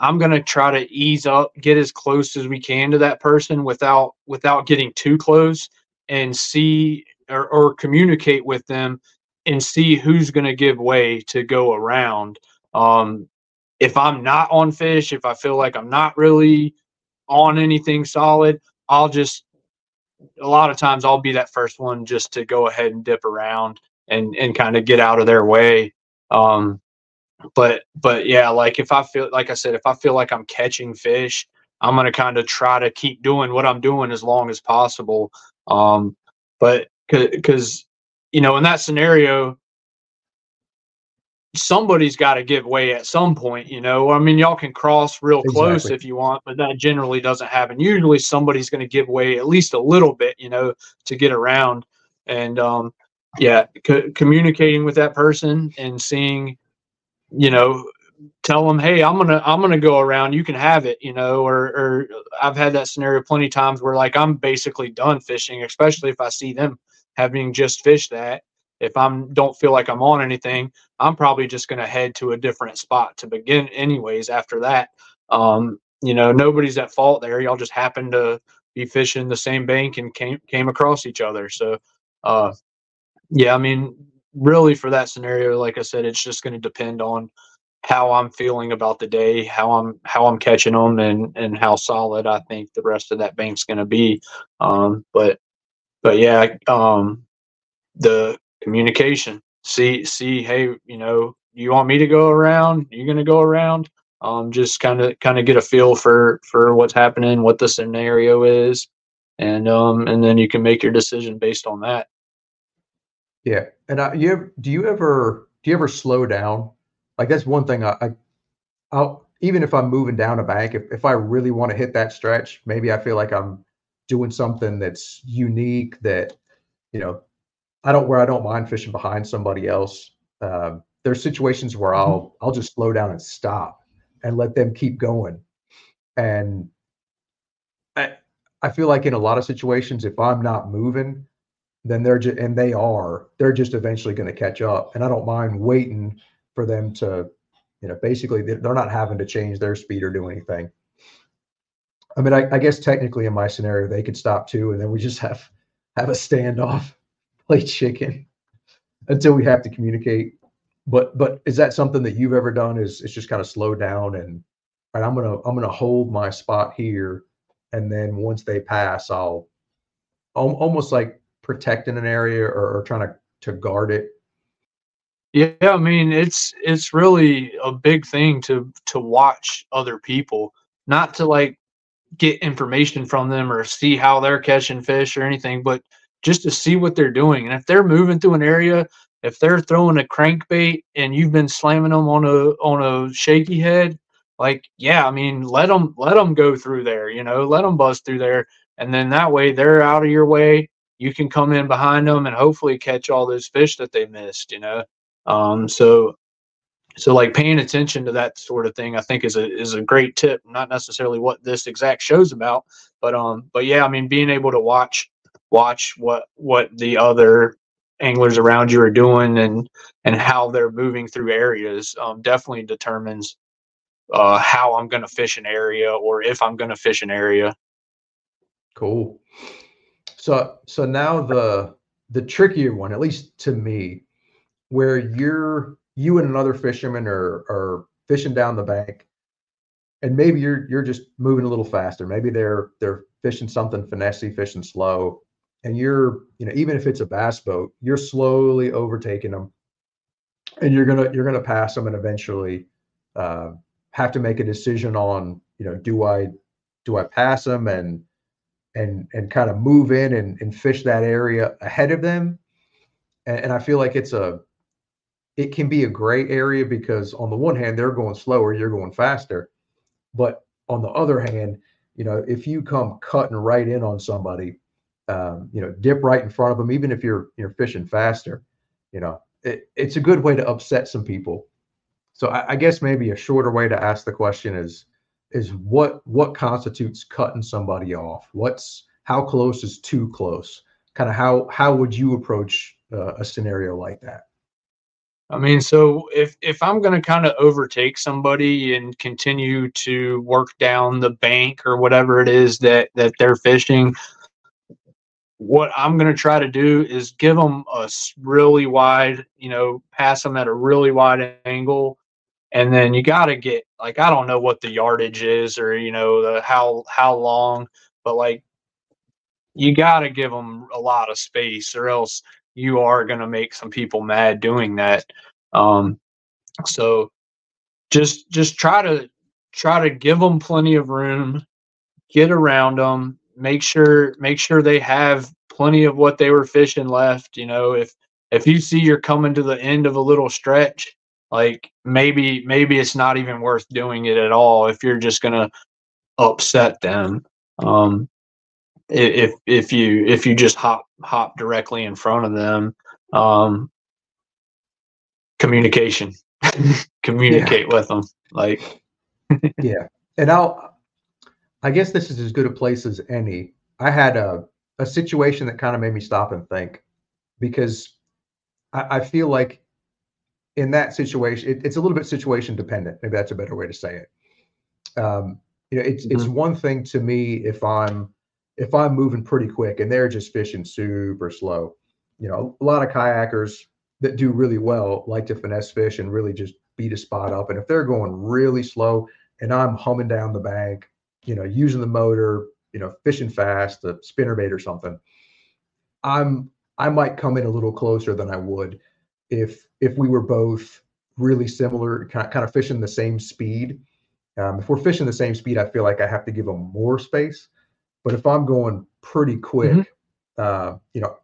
I'm going to try to ease up, get as close as we can to that person without without getting too close and see or, or communicate with them and see who's going to give way to go around. Um, if I'm not on fish, if I feel like I'm not really on anything solid, I'll just a lot of times I'll be that first one just to go ahead and dip around and and kind of get out of their way. Um, but but yeah, like if I feel like I said, if I feel like I'm catching fish, I'm gonna kind of try to keep doing what I'm doing as long as possible. Um, but because you know in that scenario, somebody's got to give way at some point. You know, I mean, y'all can cross real exactly. close if you want, but that generally doesn't happen. Usually, somebody's going to give way at least a little bit, you know, to get around. And um, yeah, c- communicating with that person and seeing, you know, tell them, hey, I'm gonna I'm gonna go around. You can have it, you know. Or or I've had that scenario plenty of times where like I'm basically done fishing, especially if I see them having just fished that if I'm don't feel like I'm on anything, I'm probably just going to head to a different spot to begin anyways after that. Um, you know, nobody's at fault there. Y'all just happened to be fishing the same bank and came came across each other. So uh yeah, I mean, really for that scenario, like I said, it's just going to depend on how I'm feeling about the day, how I'm how I'm catching them, and and how solid I think the rest of that bank's going to be. Um, but but yeah, um, the communication. See, see, hey, you know, you want me to go around? You're going to go around. Um, just kind of, kind of get a feel for for what's happening, what the scenario is, and um, and then you can make your decision based on that.
Yeah, and I, you ever, do you ever do you ever slow down? Like that's one thing I, I I'll even if I'm moving down a bank, if, if I really want to hit that stretch, maybe I feel like I'm doing something that's unique that, you know, I don't where I don't mind fishing behind somebody else. Um, there's situations where mm-hmm. I'll I'll just slow down and stop and let them keep going. And I I feel like in a lot of situations, if I'm not moving, then they're just and they are they're just eventually going to catch up. And I don't mind waiting for them to, you know, basically they're not having to change their speed or do anything. I mean, I, I guess technically in my scenario, they could stop too, and then we just have have a standoff play chicken until we have to communicate. But but is that something that you've ever done? Is it's just kind of slow down and right, I'm gonna I'm gonna hold my spot here, and then once they pass, I'll almost like protecting an area or, or trying to to guard it.
Yeah, I mean it's it's really a big thing to to watch other people, not to like get information from them or see how they're catching fish or anything, but just to see what they're doing. And if they're moving through an area, if they're throwing a crankbait and you've been slamming them on a on a shaky head, like yeah, I mean let them let them go through there, you know, let them buzz through there, and then that way they're out of your way. You can come in behind them and hopefully catch all those fish that they missed, you know. Um, so so like paying attention to that sort of thing i think is a is a great tip not necessarily what this exact show's about but um but yeah i mean being able to watch watch what what the other anglers around you are doing and and how they're moving through areas um, definitely determines uh, how I'm going to fish an area or if I'm going to fish an area.
Cool. So so now the the trickier one, at least to me, where you're you and another fisherman are are fishing down the bank, and maybe you're you're just moving a little faster. Maybe they're they're fishing something finessey, fishing slow, and you're you know even if it's a bass boat you're slowly overtaking them and you're gonna you're gonna pass them and eventually uh, have to make a decision on you know do i do i pass them and and and kind of move in and, and fish that area ahead of them. And, and i feel like it's a it can be a gray area because on the one hand they're going slower you're going faster. But on the other hand you know if you come cutting right in on somebody um, you know, dip right in front of them, even if you're you're fishing faster. You know, it, it's a good way to upset some people. So I, I, guess maybe a shorter way to ask the question is is what what constitutes cutting somebody off? What's how close is too close? Kind of how how would you approach uh, a scenario like that?
I mean, so if if I'm going to kind of overtake somebody and continue to work down the bank or whatever it is that that they're fishing, what I'm going to try to do is give them a really wide, you know, pass them at a really wide angle, and then you got to get like I don't know what the yardage is or you know the how how long, but like you got to give them a lot of space or else you are going to make some people mad doing that. Um, so just just try to try to give them plenty of room, get around them, make sure make sure they have plenty of what they were fishing left. You know, if if you see you're coming to the end of a little stretch, like maybe maybe it's not even worth doing it at all if you're just gonna upset them. Um, if if you if you just hop hop directly in front of them um communication [LAUGHS] communicate yeah. with them like
yeah and i'll i guess this is as good a place as any i had a a situation that kind of made me stop and think because i, I feel like in that situation it, it's a little bit situation dependent maybe that's a better way to say it um you know it's mm-hmm. it's one thing to me if i'm if I'm moving pretty quick and they're just fishing super slow, you know, a lot of kayakers that do really well like to finesse fish and really just beat a spot up. And if they're going really slow and I'm humming down the bank, you know, using the motor, you know, fishing fast, a spinner bait or something, I'm I might come in a little closer than I would if if we were both really similar, kind of fishing the same speed. Um, if we're fishing the same speed, I feel like I have to give them more space. But if I'm going pretty quick, mm-hmm. uh, you know,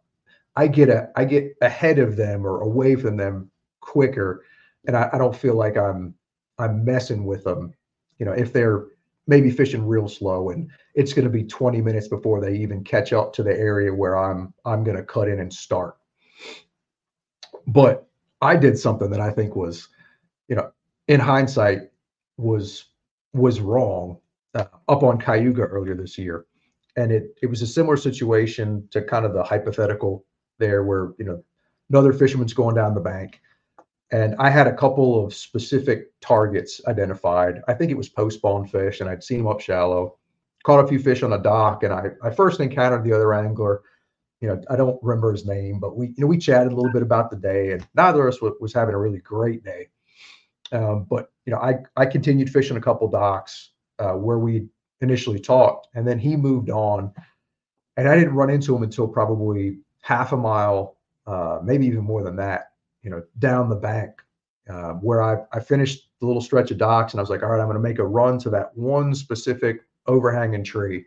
I get a I get ahead of them or away from them quicker, and I, I don't feel like I'm I'm messing with them. You know, if they're maybe fishing real slow and it's going to be 20 minutes before they even catch up to the area where I'm I'm going to cut in and start. But I did something that I think was, you know, in hindsight was was wrong uh, up on Cayuga earlier this year and it it was a similar situation to kind of the hypothetical there where you know another fisherman's going down the bank and i had a couple of specific targets identified i think it was post spawn fish and i'd seen them up shallow caught a few fish on a dock and i i first encountered the other angler you know i don't remember his name but we you know we chatted a little bit about the day and neither of us was, having a really great day um, but you know i i continued fishing a couple docks uh, where we initially talked. And then he moved on. And I didn't run into him until probably half a mile, uh, maybe even more than that, you know, down the bank uh, where I, I finished the little stretch of docks. And I was like, all right, I'm going to make a run to that one specific overhanging tree.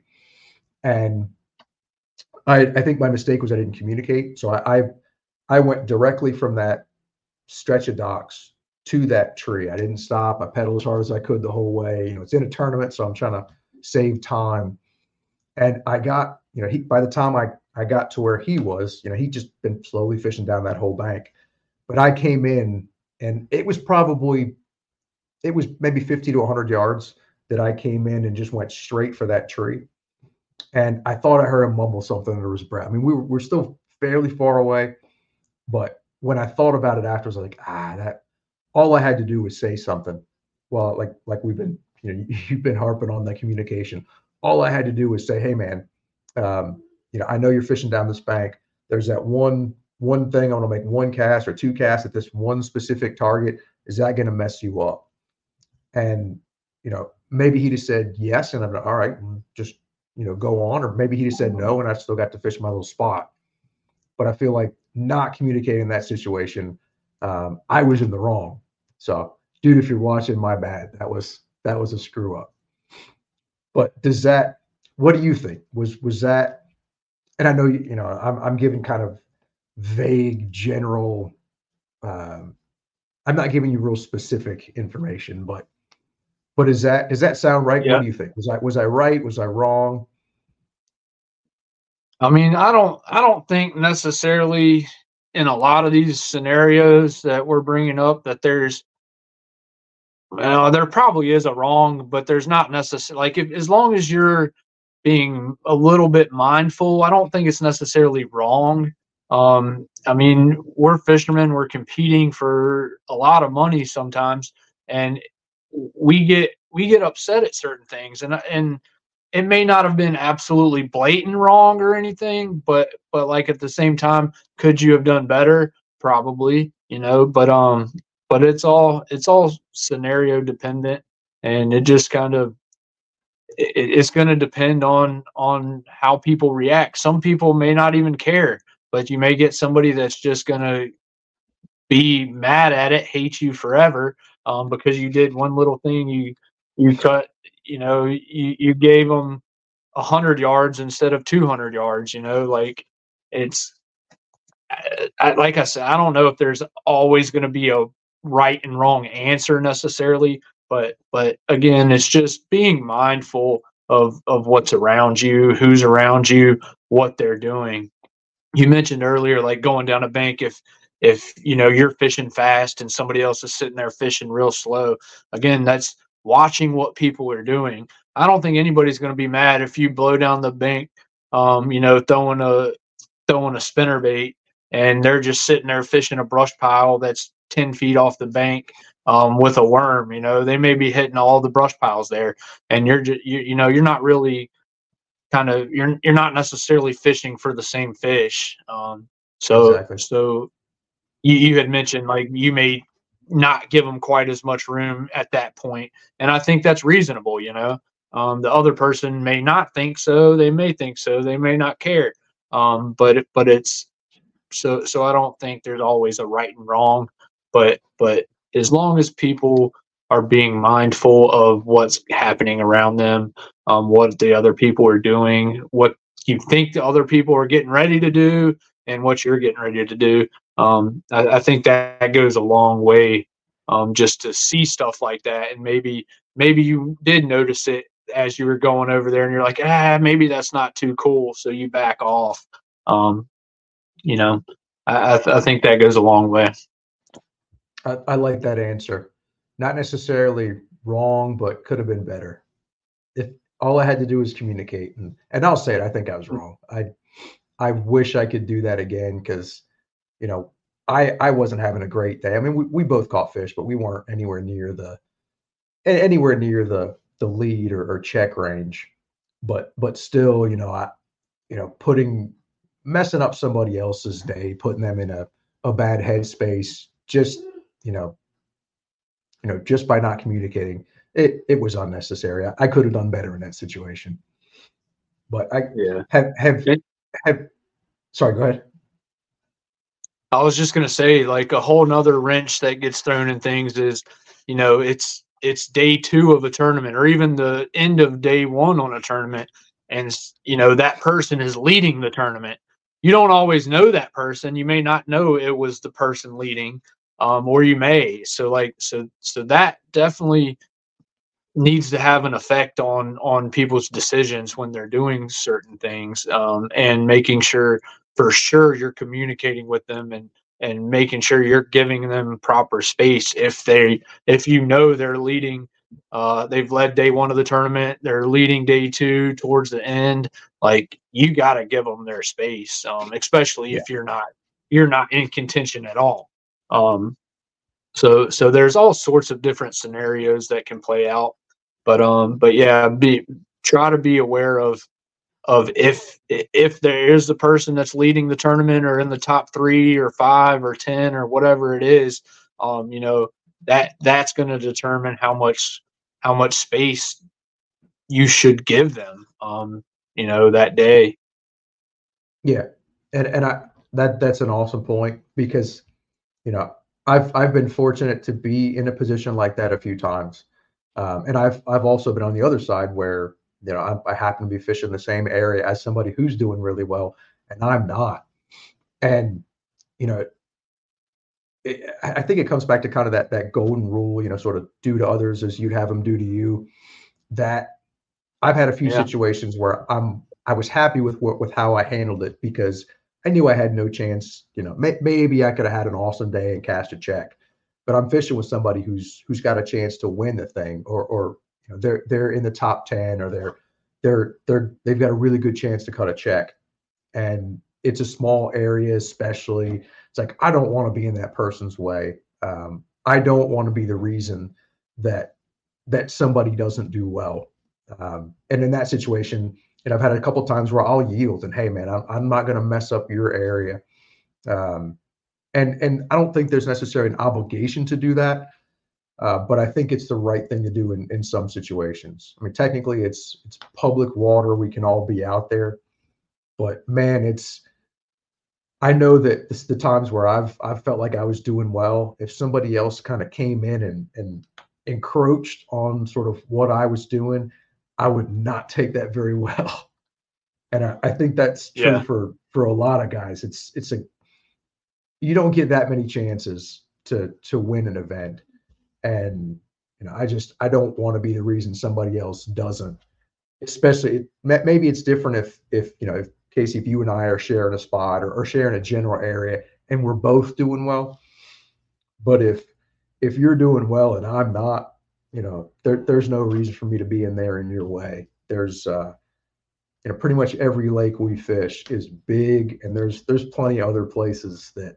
And I, I think my mistake was I didn't communicate. So I, I, I went directly from that stretch of docks to that tree. I didn't stop. I pedaled as hard as I could the whole way. You know, it's in a tournament, so I'm trying to save time. And I got, you know, he by the time I I got to where he was, you know, he'd just been slowly fishing down that whole bank. But I came in and it was probably it was maybe 50 to 100 yards that I came in and just went straight for that tree. And I thought I heard him mumble something under his breath. I mean, we were, we're still fairly far away, but when I thought about it after, I was like, ah, that all I had to do was say something. Well, like like we've been you know, [LAUGHS] you've been harping on that communication. All I had to do was say, "Hey, man, um, you know, I know you're fishing down this bank. There's that one one thing. I want to make one cast or two casts at this one specific target. Is that going to mess you up?" And you know, maybe he just said yes, and I'm like, all right, just you know, go on. Or maybe he just said no, and I still got to fish my little spot. But I feel like not communicating that situation, um, I was in the wrong. So, dude, if you're watching, my bad. That was that was a screw up. But does that? What do you think? Was was that? And I know you, you know I'm I'm giving kind of vague general. Um, I'm not giving you real specific information, but but is that does that sound right? Yeah. What do you think? Was I was I right? Was I wrong?
I mean, I don't I don't think necessarily in a lot of these scenarios that we're bringing up that there's well, there probably is a wrong, but there's not necessarily like if, as long as you're being a little bit mindful, I don't think it's necessarily wrong Um, I mean, we're fishermen. We're competing for a lot of money sometimes, and we get we get upset at certain things, and and it may not have been absolutely blatant wrong or anything, but but like at the same time, could you have done better? Probably, you know. But um, but it's all it's all scenario dependent, and it just kind of it, it's going to depend on on how people react. Some people may not even care but you may get somebody that's just going to be mad at it, hate you forever um, because you did one little thing. You you cut, you know, you, you gave them a hundred yards instead of two hundred yards. You know, like it's I, like I said, I don't know if there's always going to be a right and wrong answer necessarily, but but again, it's just being mindful of of what's around you, who's around you, what they're doing you mentioned earlier like going down a bank if if you know you're fishing fast and somebody else is sitting there fishing real slow. Again that's watching what people are doing. I don't think anybody's going to be mad if you blow down the bank um you know throwing a throwing a spinner bait and they're just sitting there fishing a brush pile that's 10 feet off the bank um, with a worm you know? They may be hitting all the brush piles there and you're just you, you know you're not really kind of you're you're not necessarily fishing for the same fish. Um, so exactly. so you, you had mentioned like you may not give them quite as much room at that point, and I think that's reasonable. You know, um, the other person may not think so. They may think so. They may not care. Um, but but it's so so I don't think there's always a right and wrong. But but as long as people are being mindful of what's happening around them, um, what the other people are doing, what you think the other people are getting ready to do, and what you're getting ready to do. Um, I, I, think that goes a long way um, just to see stuff like that. And maybe maybe you did notice it as you were going over there, and you're like, ah, maybe that's not too cool, so you back off. Um, you know, I, I, th- I think that goes a long way.
I, I like that answer not necessarily wrong, but could have been better. If all I had to do was communicate, and and I'll say it, I think I was mm. wrong. I I wish I could do that again because, you know, I I wasn't having a great day. I mean, we, we both caught fish, but we weren't anywhere near the anywhere near the the lead or, or check range. But but still, you know, I you know putting messing up somebody else's day, putting them in a a bad headspace, just you know you know, just by not communicating, it it was unnecessary. I, I could have done better in that situation. But I yeah. have have have sorry, go ahead.
I was just gonna say, like a whole nother wrench that gets thrown in things is, you know, it's it's day two of a tournament or even the end of day one on a tournament, and you know that person is leading the tournament. You don't always know that person. You may not know it was the person leading, um, or you may. So like so so that definitely needs to have an effect on on people's decisions when they're doing certain things um, and making sure for sure you're communicating with them and and making sure you're giving them proper space if they if you know they're leading uh, they've led day one of the tournament they're leading day two towards the end like you got to give them their space um, especially yeah. if you're not you're not in contention at all um, so so there's all sorts of different scenarios that can play out. But um, but yeah, be try to be aware of of if if there is the person that's leading the tournament or in the top three or five or ten or whatever it is, um, you know that that's going to determine how much how much space you should give them, um, you know, that day.
Yeah, and and I that that's an awesome point because you know I've I've been fortunate to be in a position like that a few times, um, and I've I've also been on the other side where you know I, I happen to be fishing the same area as somebody who's doing really well, and I'm not, and you know. It, I think it comes back to kind of that that golden rule, you know, sort of do to others as you'd have them do to you. That I've had a few yeah. situations where I'm I was happy with what with how I handled it because I knew I had no chance. You know, may, maybe I could have had an awesome day and cashed a check, but I'm fishing with somebody who's who's got a chance to win the thing, or or you know, they're they're in the top ten, or they're they're they're they've got a really good chance to cut a check, and it's a small area, especially. It's like I don't want to be in that person's way. Um, I don't want to be the reason that that somebody doesn't do well. Um, and in that situation, and I've had a couple times where I'll yield and hey man, I'm, I'm not going to mess up your area. Um, and and I don't think there's necessarily an obligation to do that, uh, but I think it's the right thing to do in, in some situations. I mean, technically, it's it's public water; we can all be out there, but man, it's I know that this the times where I've I've felt like I was doing well. If somebody else kind of came in and and encroached on sort of what I was doing, I would not take that very [LAUGHS] well. And I, I think that's true yeah. for for a lot of guys. It's it's a you don't get that many chances to to win an event, and you know I just I don't want to be the reason somebody else doesn't. Especially maybe it's different if if you know if Casey, if you and I are sharing a spot or, or sharing a general area and we're both doing well. But if if you're doing well and I'm not, you know, there, there's no reason for me to be in there in your way. There's uh you know, pretty much every lake we fish is big and there's there's plenty of other places that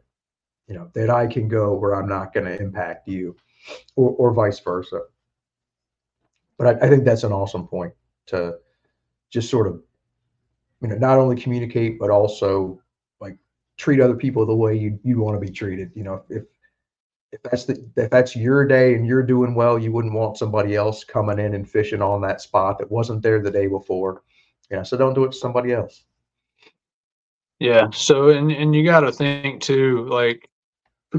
you know that I can go where I'm not going to impact you or or vice versa. But I, I think that's an awesome point to just sort of you know not only communicate but also like treat other people the way you you want to be treated. You know if if that's the if that's your day and you're doing well you wouldn't want somebody else coming in and fishing on that spot that wasn't there the day before. Yeah so don't do it to somebody else.
Yeah so and and you got to think too like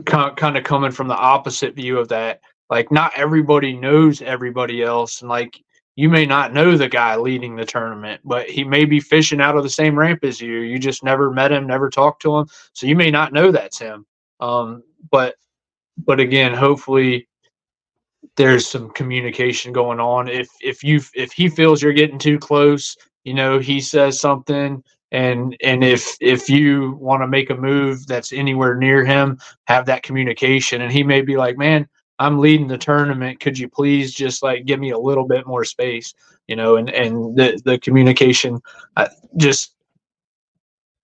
kind of coming from the opposite view of that like not everybody knows everybody else and like you may not know the guy leading the tournament, but he may be fishing out of the same ramp as you. You just never met him, never talked to him, so you may not know that's him. Um, but but again, hopefully there's some communication going on. If if you if he feels you're getting too close, you know, he says something and and if if you want to make a move that's anywhere near him, have that communication and he may be like, "Man, I'm leading the tournament. Could you please just like give me a little bit more space, you know? And and the the communication uh, just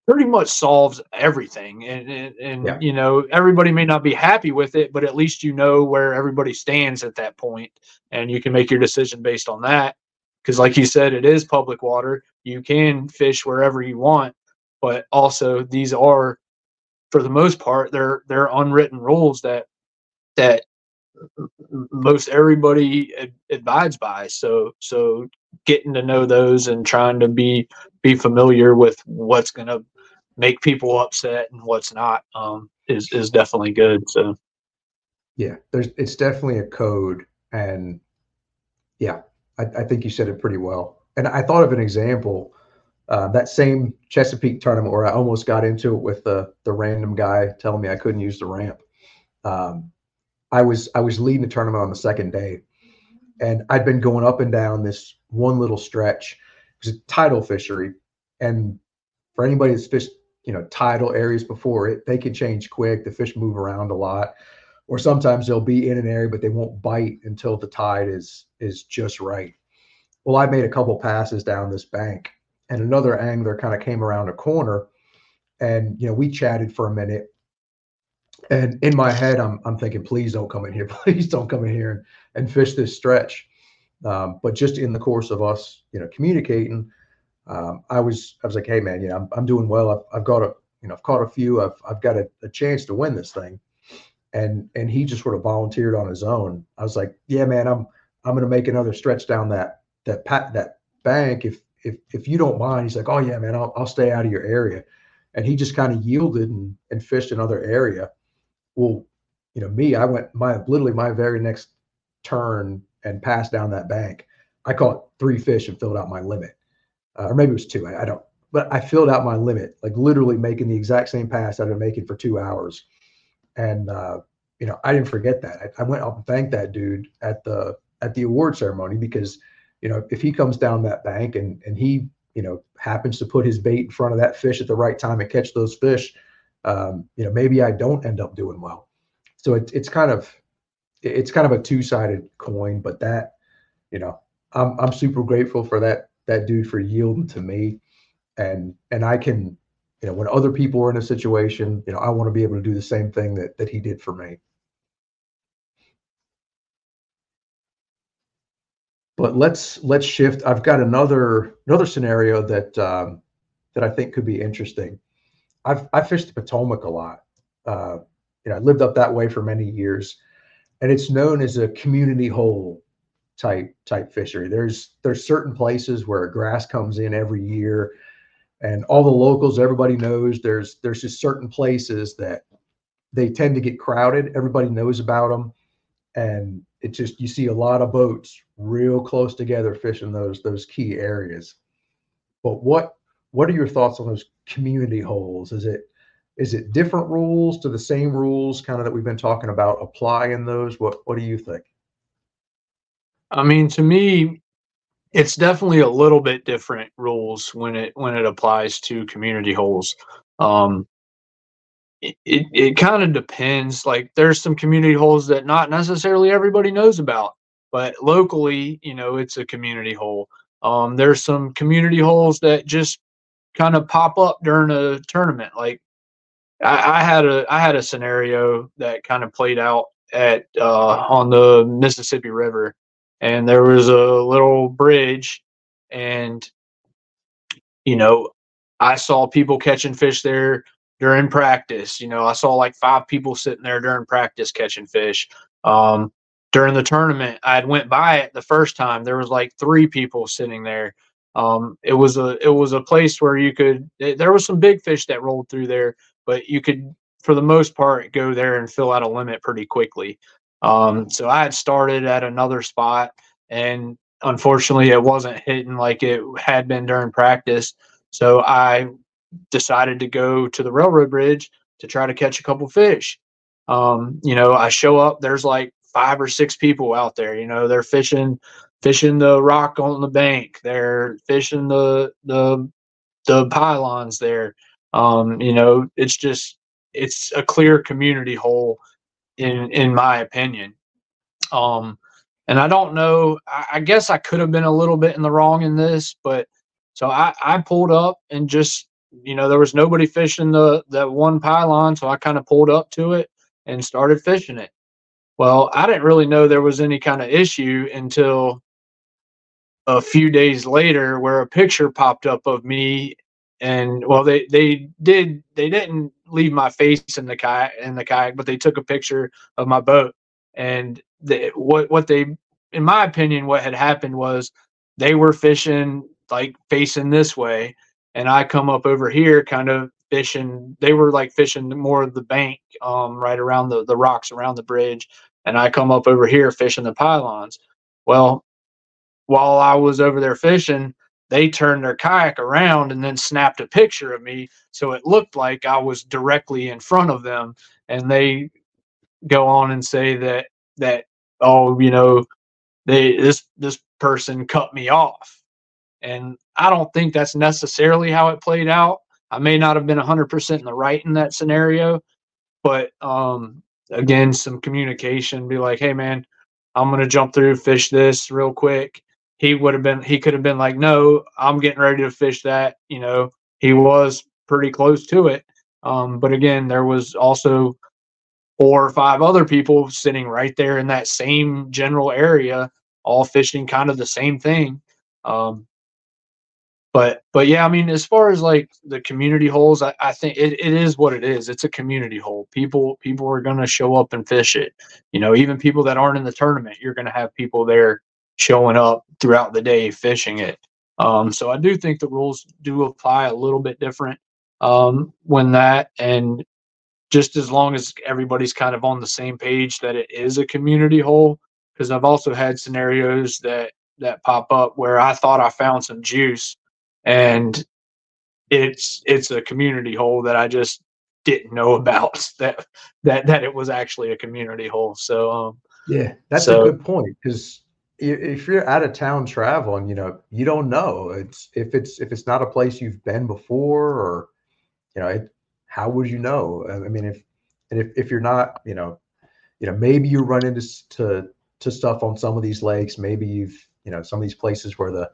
pretty much solves everything. And and, and yeah. you know everybody may not be happy with it, but at least you know where everybody stands at that point, and you can make your decision based on that. Because like you said, it is public water. You can fish wherever you want, but also these are for the most part they're they're unwritten rules that that most everybody abides by. So so getting to know those and trying to be be familiar with what's going to make people upset and what's not um, is is definitely good. So
yeah, there's it's definitely a code, and yeah, I, I think you said it pretty well. And I thought of an example. Uh, that same Chesapeake tournament where I almost got into it with the the random guy telling me I couldn't use the ramp. Um, I was I was leading the tournament on the second day, and I'd been going up and down this one little stretch. It was a tidal fishery, and for anybody that's fished you know tidal areas before it, they can change quick. The fish move around a lot, or sometimes they'll be in an area but they won't bite until the tide is is just right. Well, I made a couple passes down this bank, and another angler kind of came around a corner, and you know we chatted for a minute and in my head, I'm I'm thinking, please don't come in here, [LAUGHS] please don't come in here and, and fish this stretch. Um, but just in the course of us, you know, communicating, um, I was I was like, hey man, you know, I'm, I'm doing well. I've, I've got a you know I've caught a few. I've I've got a, a chance to win this thing. And and he just sort of volunteered on his own. I was like, yeah, man, I'm I'm gonna make another stretch down that that pat that bank if if if you don't mind. He's like, oh yeah, man, I'll I'll stay out of your area. And he just kind of yielded and, and fished another area well, you know, me, I went my literally my very next turn and passed down that bank. I caught three fish and filled out my limit, uh, or maybe it was two. I, I, don't, but I filled out my limit, like literally making the exact same pass I've been making for two hours. And uh, you know, I didn't forget that. I, I went up and thanked that dude at the at the award ceremony because you know if he comes down that bank and and he you know happens to put his bait in front of that fish at the right time and catch those fish um, you know, maybe I don't end up doing well. So it, it's kind of it's kind of a two sided coin. But that, you know, I'm I'm super grateful for that that dude for yielding to me, and and I can you know, when other people are in a situation, you know, I want to be able to do the same thing that that he did for me. But let's let's shift. I've got another another scenario that um, that I think could be interesting. I've I fished the Potomac a lot. Uh, you know, I lived up that way for many years, and it's known as a community hole type type fishery. There's there's certain places where grass comes in every year and all the locals everybody knows there's there's just certain places that they tend to get crowded. Everybody knows about them and it just you see a lot of boats real close together fishing those those key areas. But what what are your thoughts on those community holes? Is it is it different rules to the same rules kind of that we've been talking about apply in those? What what do you think?
I mean to me it's definitely a little bit different rules when it when it applies to community holes. Um, it it, it kind of depends. Like there's some community holes that not necessarily everybody knows about, but locally, you know, it's a community hole. Um, there's some community holes that just kind of pop up during a tournament. Like I, I had a I had a scenario that kind of played out at uh, on the Mississippi River and there was a little bridge and you know i saw people catching fish there during practice you know i saw like five people sitting there during practice catching fish. Um, during the tournament i had went by it the first time there was like three people sitting there. Um, it was a it was a place where you could there was some big fish that rolled through there but you could for the most part go there and fill out a limit pretty quickly um, so I had started at another spot, and unfortunately, it wasn't hitting like it had been during practice. So I decided to go to the railroad bridge to try to catch a couple fish. Um, you know, I show up, there's like five or six people out there. You know, they're fishing, fishing the rock on the bank. They're fishing the the the pylons there. Um, you know, it's just it's a clear community hole in in my opinion. Um, and I don't know. I, I guess I could have been a little bit in the wrong in this, but so I I pulled up and just you know there was nobody fishing the that one pylon, so I kind of pulled up to it and started fishing it. Well, I didn't really know there was any kind of issue until a few days later where a picture popped up of me and well they they did they didn't leave my face in the kayak in the kayak but they took a picture of my boat. And they, what what they in my opinion what had happened was they were fishing like facing this way and i come up over here kind of fishing they were like fishing more of the bank um right around the the rocks around the bridge and i come up over here fishing the pylons. Well while i was over there fishing they turned their kayak around and then snapped a picture of me so it looked like I was directly in front of them and they go on and say that that oh you know they this this person cut me off. And I don't think that's necessarily how it played out. I may not have been 100% in the right in that scenario but um again some communication be like hey man I'm going to jump through fish this real quick he would have been he could have been like no i'm getting ready to fish that you know? He was pretty close to it um, but again there was also four or five other people sitting right there in that same general area all fishing kind of the same thing um, but but yeah i mean as far as like the community holes i, I think it, it is what it is. It's a community hole. People people are going to show up and fish it you know? Even people that aren't in the tournament you're going to have people there showing up throughout the day fishing it. Um, so I do think the rules do apply a little bit different um, when that, and just as long as everybody's kind of on the same page that it is a community hole, because I've also had scenarios that that pop up where I thought I found some juice, and it's it's a community hole that I just didn't know [LAUGHS] about that that that it was actually a community hole. So um,
yeah, that's so, a good point because if you're out of town traveling, you know, you don't know. It's if it's if it's not a place you've been before, or you know, it, how would you know? I mean, if and if, if you're not, you know, you know, maybe you run into to to stuff on some of these lakes. Maybe you've you know some of these places where the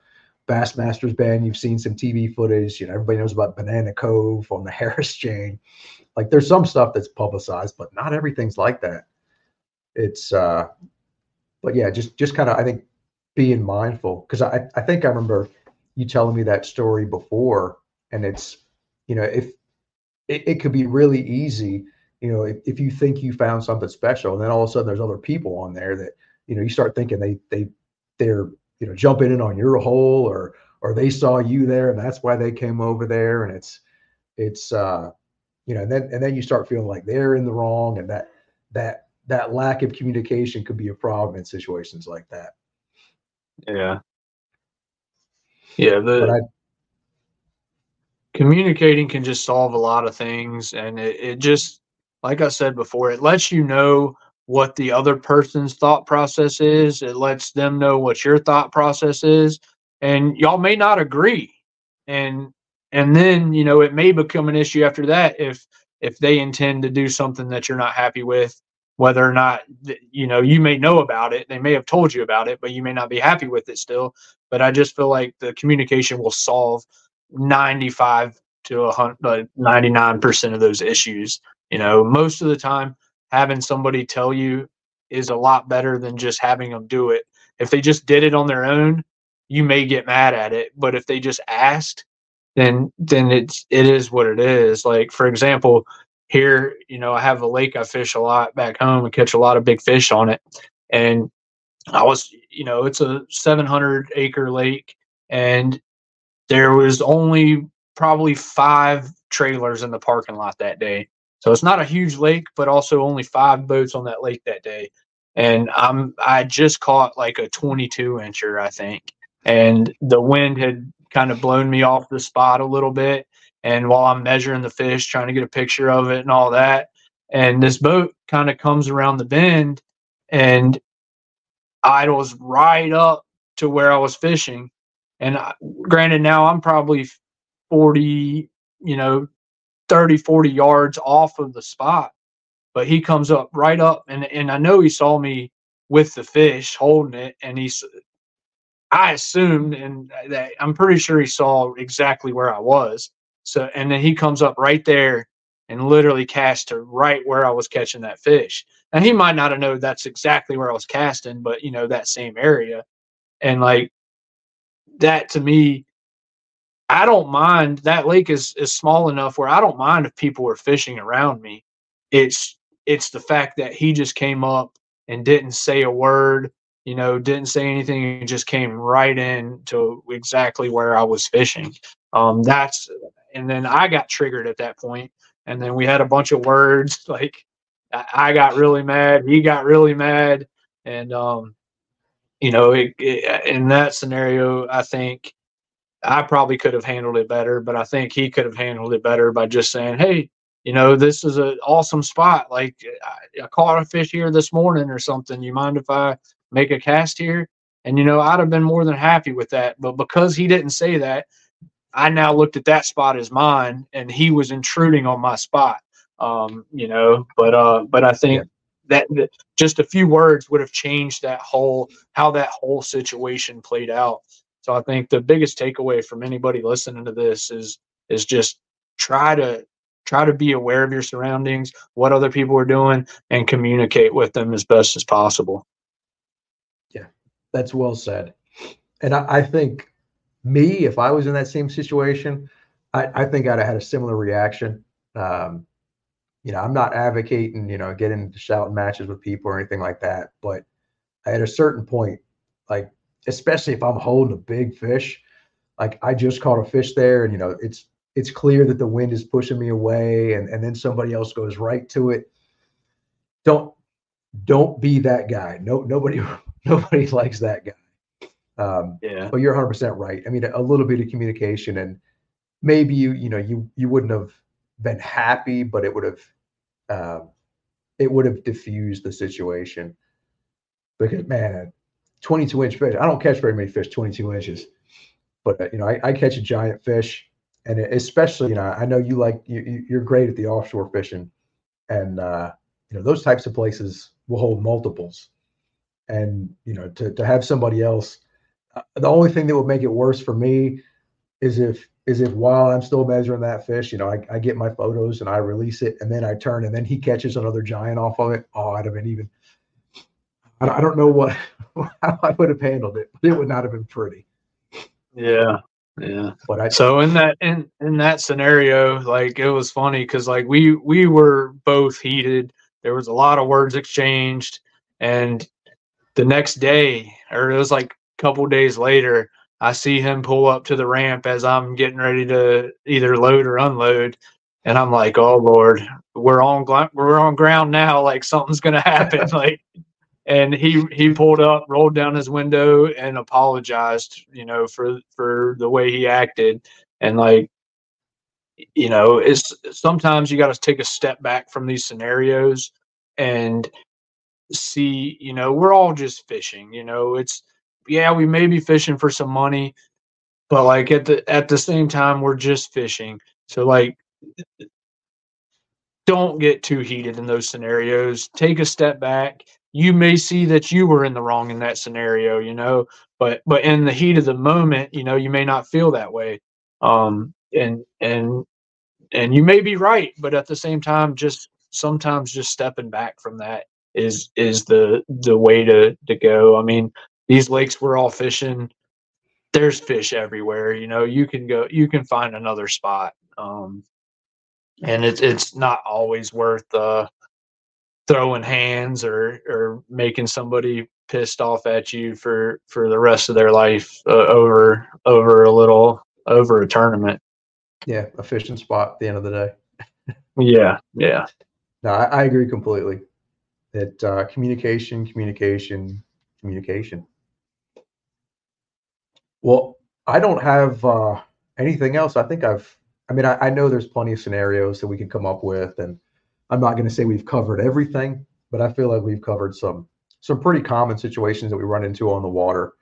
Bassmasters Bend. You've seen some TV footage. You know, everybody knows about Banana Cove on the [LAUGHS] Harris chain. Like there's some stuff that's publicized, but not everything's like that. It's uh but yeah, just just kind of I think being mindful because I I think I remember you telling me that story before, and it's you know if it, it could be really easy, you know, if, if you think you found something special, and then all of a sudden there's other people on there that you know you start thinking they they they're you know jumping in on your hole or or they saw you there and that's why they came over there and it's it's uh you know and then and then you start feeling like they're in the wrong and that that that lack of communication could be a problem in situations like that
Yeah. Yeah. The
i
communicating can just solve a lot of things. And it, it just, like I said before, it lets you know what the other person's thought process is. It lets them know what your thought process is. And y'all may not agree. And, and then, you know, it may become an issue after that if, if they intend to do something that you're not happy with whether or not you know you may know about it they may have told you about it but you may not be happy with it still. But i just feel like the communication will solve 95 to a hundred, 99% of those issues. You know most of the time having somebody tell you is a lot better than just having them do it. If they just did it on their own you may get mad at it but if they just asked then then it's it is what it is. Like for example here, you know, I have a lake I fish a lot back home and catch a lot of big fish on it. And I was, you know, it's a 700 acre lake and there was only probably five trailers in the parking lot that day. So it's not a huge lake, but also only five boats on that lake that day. And I'm I just caught like a 22 incher, I think. And the wind had kind of blown me off the spot a little bit and while I'm measuring the fish, trying to get a picture of it and all that, and this boat kind of comes around the bend and idles right up to where I was fishing. And I, granted, now I'm probably 40, you know, 30, 40 yards off of the spot, but he comes up right up. And, and I know he saw me with the fish holding it. And he's, I assumed, and uh, that I'm pretty sure he saw exactly where I was. So, and then he comes up right there and literally cast to right where I was catching that fish. And he might not have known that's exactly where I was casting, but you know, that same area. And like that to me, I don't mind that lake is is small enough where I don't mind if people are fishing around me. It's it's the fact that he just came up and didn't say a word, you know, didn't say anything, just came right in to exactly where I was fishing. Um that's and then I got triggered at that point, and then we had a bunch of words. [LAUGHS] Like I I got really mad, he got really mad, and um, you know, it, it, in that scenario, I think I probably could have handled it better, but I think he could have handled it better by just saying, "Hey, you know, this is an awesome spot. Like I, I caught a fish here this morning or something. You mind if I make a cast here?" And you know, I'd have been more than happy with that. But because he didn't say that, I now looked at that spot as mine, and he was intruding on my spot. Um, you know, but uh, but I think that, that just a few words would have changed that whole how that whole situation played out. So I think the biggest takeaway from anybody listening to this is is just try to try to be aware of your surroundings, what other people are doing, and communicate with them as best as possible.
That's well said. And I, I think me if i was in that same situation i, I think i'd have had a similar reaction. Um, you know i'm not advocating you know getting into shouting matches with people or anything like that but at a certain point like especially if i'm holding a big fish like i just caught a fish there and you know it's it's clear that the wind is pushing me away and, and then somebody else goes right to it. Don't don't be that guy. No nobody [LAUGHS] nobody likes that guy. Um,
Yeah.
but you're 100% right. I mean a little bit of communication and maybe you you know you you wouldn't have been happy but it would have um, it would have diffused the situation. Because man 22 inch fish i don't catch very many fish 22 inches. But uh, you know I, I catch a giant fish and especially you know i know you like you, you- you're great at the offshore fishing. And uh you know those types of places will hold multiples and you know to, to have somebody else Uh, the only thing that would make it worse for me is if is if while I'm still measuring that fish, you know, I, I get my photos and I release it and then I turn and then he catches another giant off of it. Oh, I'd have been even. I, I don't know what [LAUGHS] how I would have handled it, but it would not have been pretty.
Yeah, yeah.
But I
So in that in in that scenario, like it was funny because like we we were both heated. There was a lot of words exchanged, and the next day, or it was like a couple days later, I see him pull up to the ramp as I'm getting ready to either load or unload, and I'm like, "Oh Lord, we're on we're on ground now. Like something's gonna [LAUGHS] happen." like, and he he pulled up, rolled down his window, and apologized, you know, for for the way he acted, and like, you know, it's sometimes you got to take a step back from these scenarios and see, you know, we're all just fishing. You know, it's yeah, we may be fishing for some money, but like at the at the same time, we're just fishing. So like don't get too heated in those scenarios. Take a step back. You may see that you were in the wrong in that scenario, you know, but but in the heat of the moment, you know, you may not feel that way. Um and and and you may be right, but at the same time, just sometimes just stepping back from that is is the the way to to go. I mean, these lakes we're all fishing, there's fish everywhere. You know, you can go, you can find another spot, um, and it's it's not always worth uh, throwing hands or or making somebody pissed off at you for for the rest of their life uh, over over a little over a tournament.
yeah, a fishing spot at the end of the day.
Yeah, yeah,
No, I, I agree completely. That uh, communication, communication, communication. Well, I don't have uh, anything else. I think I've. I mean, I, I know there's plenty of scenarios that we can come up with, and I'm not going to say we've covered everything, but I feel like we've covered some some pretty common situations that we run into on the water,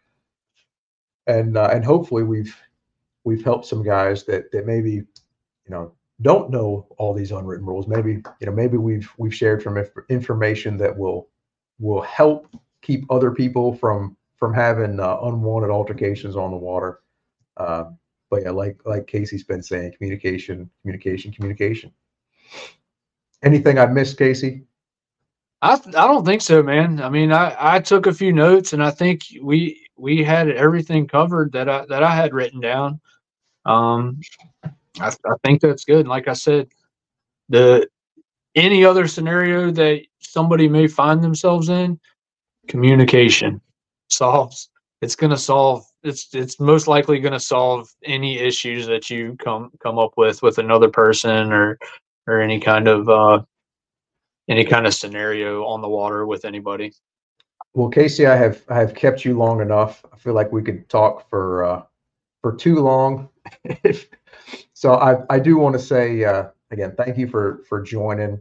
and uh, and hopefully we've we've helped some guys that that maybe you know don't know all these unwritten rules. Maybe you know maybe we've we've shared from inf- information that will will help keep other people from from having uh, unwanted altercations on the water. Uh, but yeah, like like Casey's been saying, communication, communication, communication. Anything I missed, Casey?
I I don't think so, man. I mean, I I took a few notes, and I think we we had everything covered that I that I had written down. Um, I, I think that's good. Like I said, the any other scenario that somebody may find themselves in, communication solves. It's going to solve. It's it's most likely going to solve any issues that you come come up with with another person or or any kind of uh, any kind of scenario on the water with anybody.
Well, Casey, I have I have kept you long enough. I feel like we could talk for uh, for too long. [LAUGHS] so I I do want to say uh, again, thank you for for joining.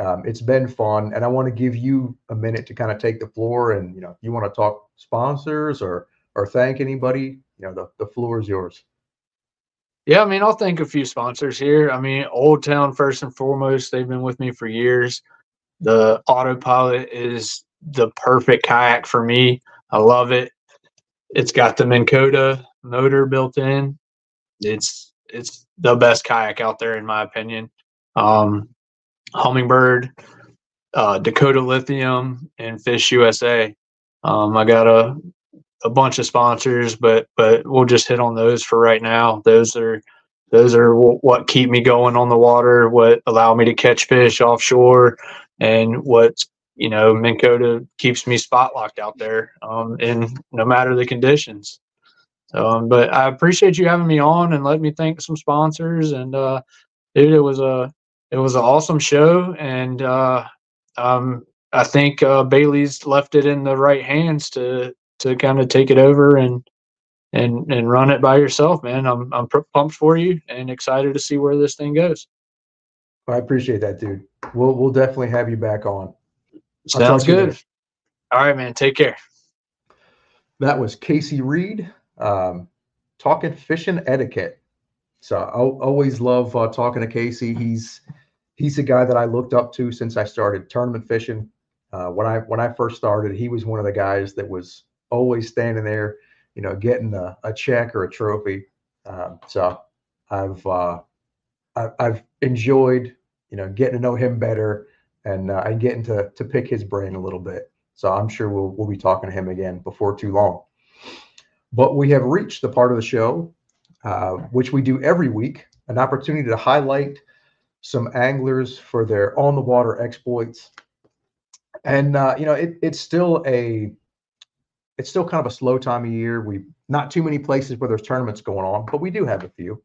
Um, it's been fun, and I want to give you a minute to kind of take the floor, and you know, if you want to talk sponsors or or thank anybody, you know, the the floor is yours.
Yeah, I mean, I'll thank a few sponsors here. I mean, Old Town first and foremost, they've been with me for years. The autopilot is the perfect kayak for me. I love it. It's got the Minn Kota motor built in. It's it's the best kayak out there in my opinion. Um, Humminbird, uh, Dakota Lithium, and Fish USA. Um, I got a a bunch of sponsors, but but we'll just hit on those for right now. Those are those are w- what keep me going on the water, what allow me to catch fish offshore, and what you know Minn keeps me spot locked out there, um, in no matter the conditions. Um, but I appreciate you having me on and let me thank some sponsors. And uh, dude, it was a it was an awesome show, and uh, um, I think uh, Bailey's left it in the right hands to to kind of take it over and and and run it by yourself, man. I'm I'm pumped for you and excited to see where this thing goes.
I appreciate that, dude. We'll we'll definitely have you back on.
Sounds good. All right, man. Take care.
That was Casey Reed um, talking fishing etiquette. So I always love uh, talking to Casey. He's he's a guy that I looked up to since I started tournament fishing. Uh, when I when I first started, he was one of the guys that was always standing there you know, getting a, a check or a trophy. Um, so I've uh, I, I've enjoyed you know getting to know him better and uh, and getting to to pick his brain a little bit. So I'm sure we'll we'll be talking to him again before too long. But we have reached the part of the show uh, which we do every week, an opportunity to highlight some anglers for their on the water exploits. And uh, you know, it, it's still a it's still kind of a slow time of year. We not too many places where there's tournaments going on, but we do have a few.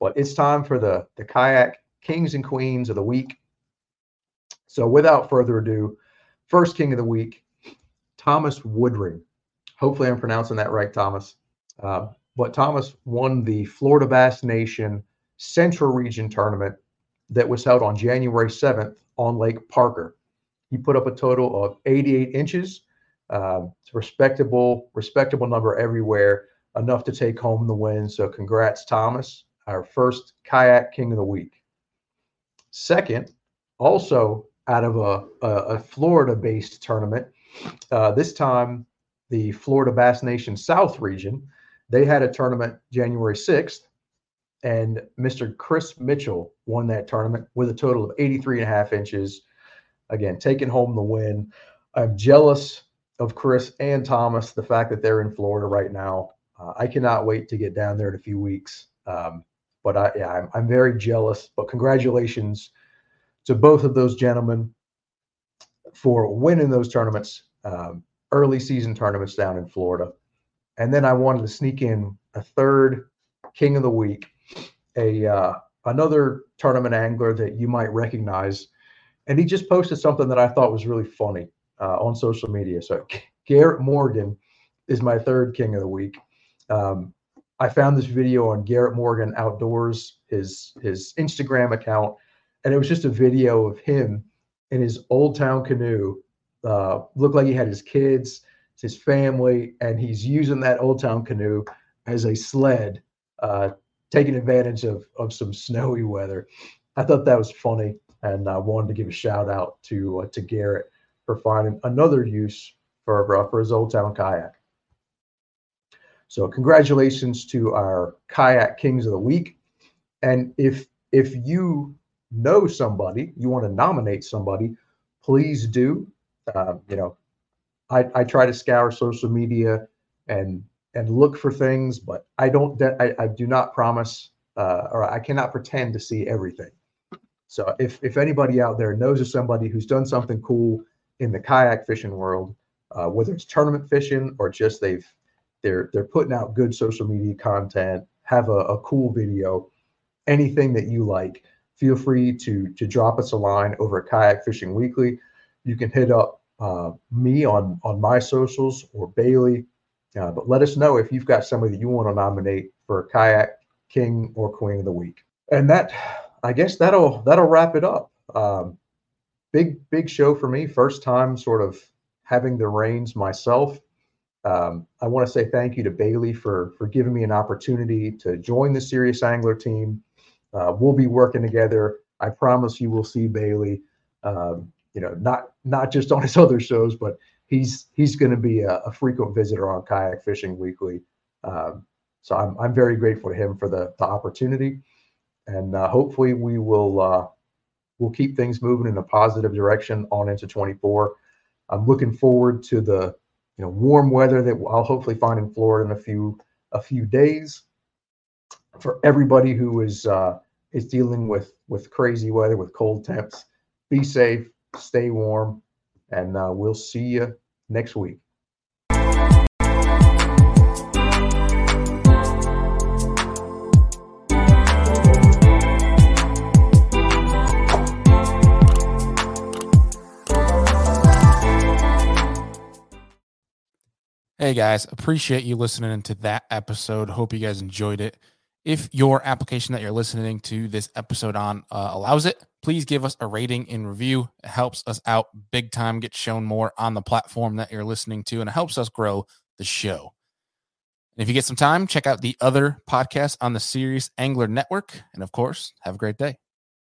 But it's time for the the kayak kings and queens of the week. So without further ado, first king of the week, Thomas Woodring. Hopefully, I'm pronouncing that right, Thomas. Uh, but Thomas won the Florida Bass Nation Central Region Tournament that was held on January 7th on Lake Parker. He put up a total of 88 inches. Uh, it's a respectable, respectable number everywhere, enough to take home the win. So congrats, Thomas, our first kayak king of the week. Second, also out of a, a, a Florida-based tournament, uh, this time the Florida Bass Nation South region. They had a tournament January 6th, and Mr. Chris Mitchell won that tournament with a total of 83 and a half inches. Again, taking home the win. I'm jealous of Chris and Thomas, the fact that they're in Florida right now. Uh, I cannot wait to get down there in a few weeks. Um, but I, yeah, I'm, I'm very jealous. But congratulations to both of those gentlemen for winning those tournaments, um, early season tournaments down in Florida. And then I wanted to sneak in a third king of the week, a uh, another tournament angler that you might recognize. And he just posted something that I thought was really funny uh, on social media. So Garrett Morgan is my third king of the week. Um, I found this video on Garrett Morgan Outdoors, his his Instagram account, and it was just a video of him in his old town canoe. Uh, looked like he had his kids his family, and he's using that Old Town canoe as a sled, uh, taking advantage of of some snowy weather. I thought that was funny, and I wanted to give a shout out to uh, to Garrett for finding another use for uh, for his Old Town kayak. So congratulations to our kayak kings of the week, and if if you know somebody, you want to nominate somebody, please do. Uh, you know, I, I try to scour social media and and look for things, but I don't. I, I do not promise, uh, or I cannot pretend to see everything. So if if anybody out there knows of somebody who's done something cool in the kayak fishing world, uh, whether it's tournament fishing or just they've they're they're putting out good social media content, have a, a cool video, anything that you like, feel free to to drop us a line over at Kayak Fishing Weekly. You can hit up uh, me on on my socials or Bailey. Uh, but let us know if you've got somebody that you want to nominate for a kayak king or queen of the week. And that, I guess that'll that'll wrap it up. Um, big big show for me. First time sort of having the reins myself. Um, I want to say thank you to Bailey for for giving me an opportunity to join the Serious Angler team. Uh, we'll be working together. I promise you will see Bailey. Um, you know, not not just on his [LAUGHS] other shows, but he's he's going to be a, a, frequent visitor on Kayak Fishing Weekly. Um, so I'm I'm very grateful to him for the the opportunity, and uh, hopefully we will uh, we'll keep things moving in a positive direction on into 24. I'm looking forward to the you know warm weather that I'll hopefully find in Florida in a few a few days. For everybody who is uh, is dealing with with crazy weather with cold temps, be safe, stay warm, and uh, we'll see you next week.
Hey guys, appreciate you listening to that episode. Hope you guys enjoyed it. If your application that you're listening to this episode on uh, allows it, please give us a rating and review. It helps us out big time, get shown more on the platform that you're listening to, and it helps us grow the show. And if you get some time, check out the other podcasts on the Serious Angler Network. And of course, have a great day.